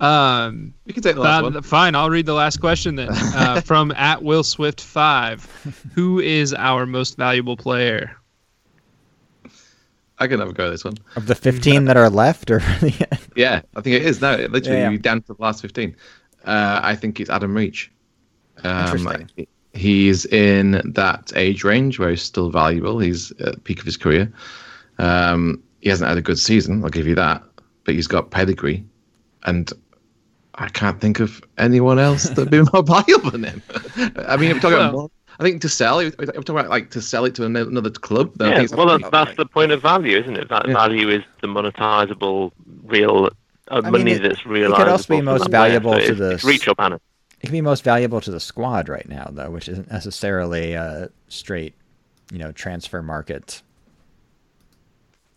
Um, we can take the last uh, one. fine, I'll read the last question then. [LAUGHS] Uh, from at Will Swift five, who is our most valuable player? I can have a go at this one. Of the fifteen that are left, or [LAUGHS] Yeah, I think it is now. Literally, Yeah, yeah. you down to the last fifteen. Uh, I think it's Adam Reach. Um, He's in that age range where he's still valuable. He's at the peak of his career. Um, he hasn't had a good season, I'll give you that, but he's got pedigree, and I can't think of anyone else that'd be [LAUGHS] more valuable than him. I mean, if we're talking Well- about, I think to sell, if we're talking about like to sell it to another club, then Yeah, well, Adam that's, Reach. that's the point of value, isn't it? That Yeah. value is the monetizable, real uh, mean, money it- that's it realizable. could also be most that player. valuable So to the it's reach or Bannon. It can be most valuable to the squad right now, though, which isn't necessarily a straight, you know, transfer market.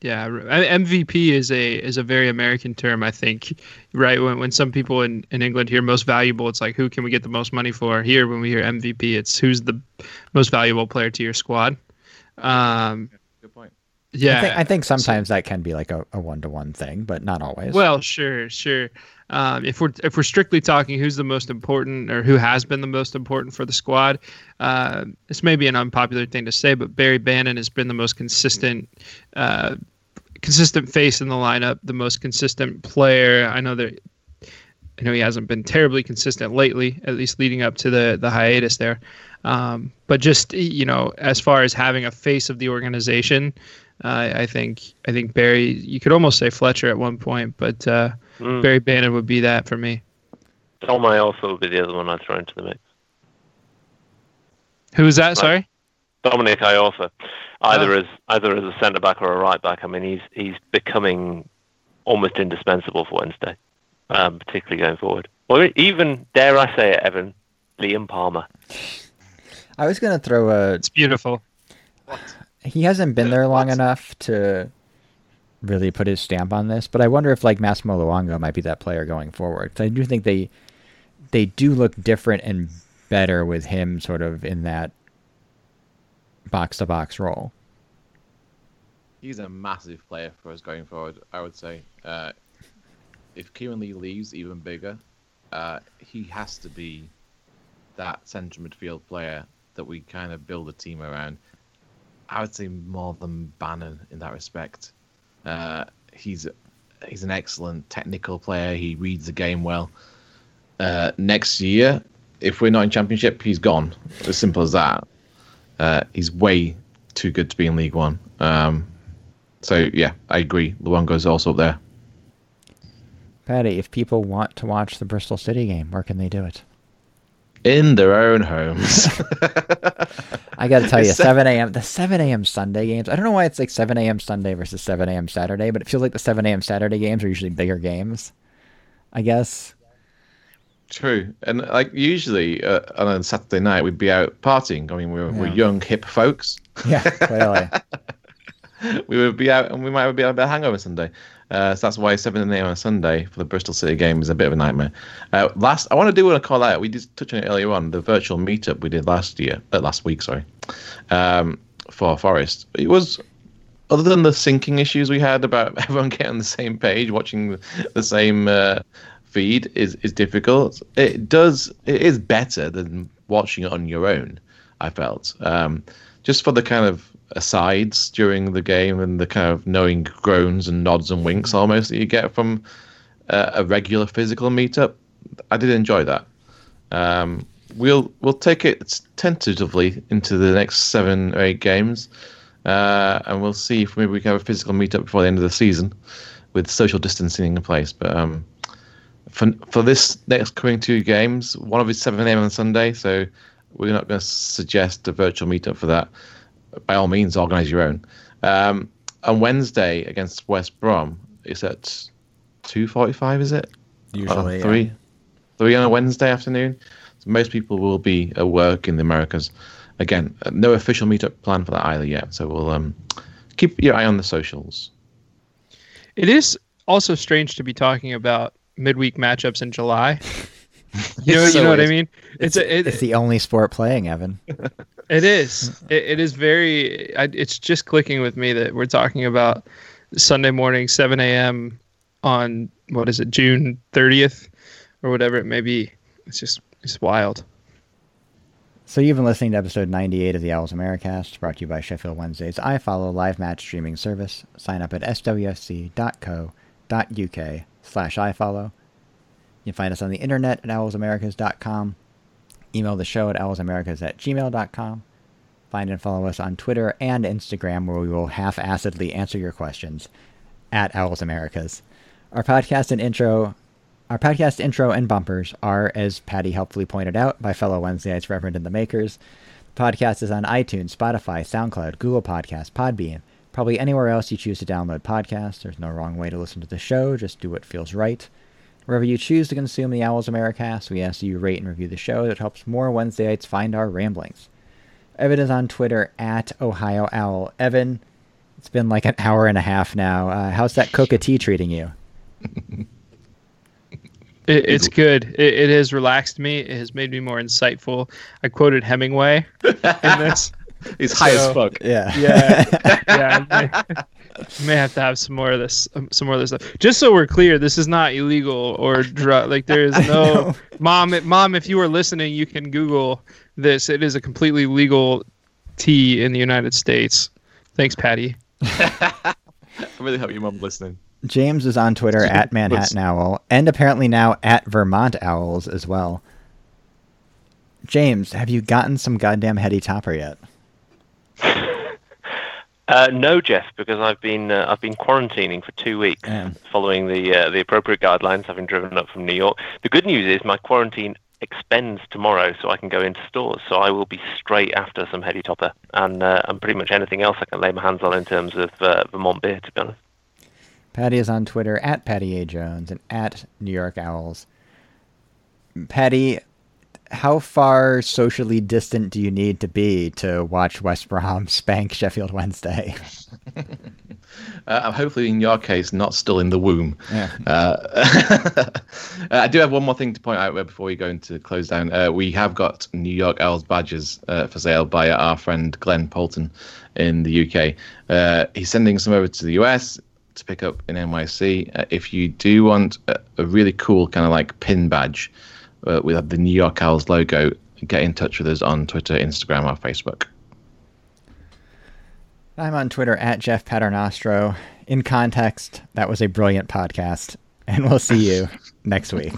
Yeah, MVP is a is a very American term, I think. Right when when some people in, in England hear most valuable, it's like who can we get the most money for? Here, when we hear MVP, it's who's the most valuable player to your squad. Um, Good point. yeah, I think, I think sometimes that can be like a, a one-to-one thing, but not always. Well, sure, sure. Um, if we're if we're strictly talking who's the most important or who has been the most important for the squad, uh, this may be an unpopular thing to say, but Barry Bannon has been the most consistent, uh, consistent face in the lineup, the most consistent player. I know that. I know he hasn't been terribly consistent lately, at least leading up to the the hiatus there. Um, but just you know, as far as having a face of the organization, uh, I think I think Barry. You could almost say Fletcher at one point, but uh, Mm. Barry Bannon would be that for me. Dolmay also would be the other one I'd throw into the mix. Who is that? Sorry. Dominic Iorfa, either Ah. as either as a centre back or a right back. I mean, he's he's becoming almost indispensable for Wednesday, um, particularly going forward. Or even dare I say it, Evan, Liam Palmer. I was gonna throw a. It's beautiful. He hasn't been there long enough to really put his stamp on this, but I wonder if like Massimo Luongo might be that player going forward. I do think they they do look different and better with him sort of in that box to box role. He's a massive player for us going forward. I would say, uh, if Kieran Lee leaves, even bigger. Uh, he has to be that central midfield player that we kind of build a team around. I would say more than Bannon in that respect. Uh, he's he's an excellent technical player. He reads the game well. Uh, next year, if we're not in Championship, he's gone. As simple as that. Uh, he's way too good to be in League One. Um, so yeah, I agree. Luongo's also up there. Paddy, if people want to watch the Bristol City game, where can they do it? In their own homes. [LAUGHS] [LAUGHS] I got to tell you, It's 7 a.m. The 7 a.m. Sunday games. I don't know why it's like 7 a.m. Sunday versus 7 a.m. Saturday, but it feels like the 7 a.m. Saturday games are usually bigger games. I guess. True, and like usually uh, on a Saturday night we'd be out partying. I mean, we're, we're young, hip folks. Yeah, clearly. [LAUGHS] we would be out, and we might be able to hangover Sunday. Uh, so that's why 7 a.m. on Sunday for the Bristol City game is a bit of a nightmare. Uh, last, I want to do want to call out. We did touch on it earlier on the virtual meetup we did last year, uh, last week, sorry, um, for Forest. It was other than the syncing issues we had about [LAUGHS] everyone getting on the same page, watching the, same uh, feed is is difficult. It does. It is better than watching it on your own. I felt um, just for the kind of asides during the game and the kind of knowing groans and nods and winks almost that you get from uh, a regular physical meetup. I did enjoy that. Um, we'll we'll take it tentatively into the next seven or eight games, uh, and we'll see if maybe we can have a physical meetup before the end of the season, with social distancing in place. But um, for for this next coming two games, one of it's seven a.m. on Sunday, so we're not going to suggest a virtual meetup for that. By all means, organise your own. Um, on Wednesday against West Brom, it's at two forty-five. Is it? Usually, Uh, yeah. three, three on a Wednesday afternoon. So most people will be at work in the Americas. Again, uh, no official meetup plan for that either yet. So we'll um, keep your eye on the socials. It is also strange to be talking about midweek matchups in July. [LAUGHS] You know, So you know what I is. mean? It's a, it, It's the only sport playing, Evan. [LAUGHS] It is. Mm-hmm. It, it is very. I, it's just clicking with me that we're talking about Sunday morning, 7 a.m. on what is it, June 30th, or whatever it may be. It's just it's wild. So you've been listening to episode 98 of the Owls Americast, brought to you by Sheffield Wednesday's iFollow live match streaming service. Sign up at swfc.co.uk slash ifollow. You can find us on the internet at owlsamericas.com. Email the show at owlsamericas at gmail.com. Find and follow us on Twitter and Instagram, where we will half-assedly answer your questions at Owls Americas. Our podcast and intro our podcast intro and bumpers are, as Paddy helpfully pointed out, by fellow Wednesdayites Reverend and the Makers. The podcast is on iTunes, Spotify, SoundCloud, Google Podcasts, Podbean, probably anywhere else you choose to download podcasts. There's no wrong way to listen to the show, just do what feels right. Wherever you choose to consume the Owls Americast, we ask that you rate and review the show. That helps more Wednesdayites find our ramblings. Evan is on Twitter at Ohio Owl. Evan, it's been like an hour and a half now. Uh, how's that Coca Tea treating you? [LAUGHS] It, it's good. It, it has relaxed me. It has made me more insightful. I quoted Hemingway in this. [LAUGHS] It's high as fuck. Yeah. Yeah, [LAUGHS] yeah. I may, may have to have some more of this, um, some more of this stuff. Just so we're clear, this is not illegal or drug. Like there is [LAUGHS] no know. mom. Mom, if you are listening, you can Google this. It is a completely legal tea in the United States. Thanks, Paddy. [LAUGHS] I really hope your mom listening. James is on Twitter at Manhattan Owl, and apparently now at Vermont Owls as well. James, have you gotten some goddamn heady topper yet? Uh, no, Jeff, because I've been uh, I've been quarantining for two weeks, following the uh, the appropriate guidelines, having driven up from New York. The good news is my quarantine expends tomorrow, so I can go into stores. So I will be straight after some heady topper and uh, and pretty much anything else I can lay my hands on in terms of uh, Vermont beer. To be honest. Paddy is on Twitter at Paddy A. Jones and at New York Owls. Paddy, how far socially distant do you need to be to watch West Brom spank Sheffield Wednesday? [LAUGHS] Uh, hopefully, in your case, not still in the womb. Yeah. Uh, [LAUGHS] I do have one more thing to point out before we go into close down. Uh, we have got New York Owls badges uh, for sale by our friend Glenn Polton in the UK. Uh, he's sending some over to the US to pick up in NYC. Uh, if you do want a, a really cool kind of like pin badge uh, have the New York Owls logo, get in touch with us on Twitter, Instagram, or Facebook. I'm on Twitter at Jeff Paternostro. In context, that was a brilliant podcast, and we'll see you [LAUGHS] next week.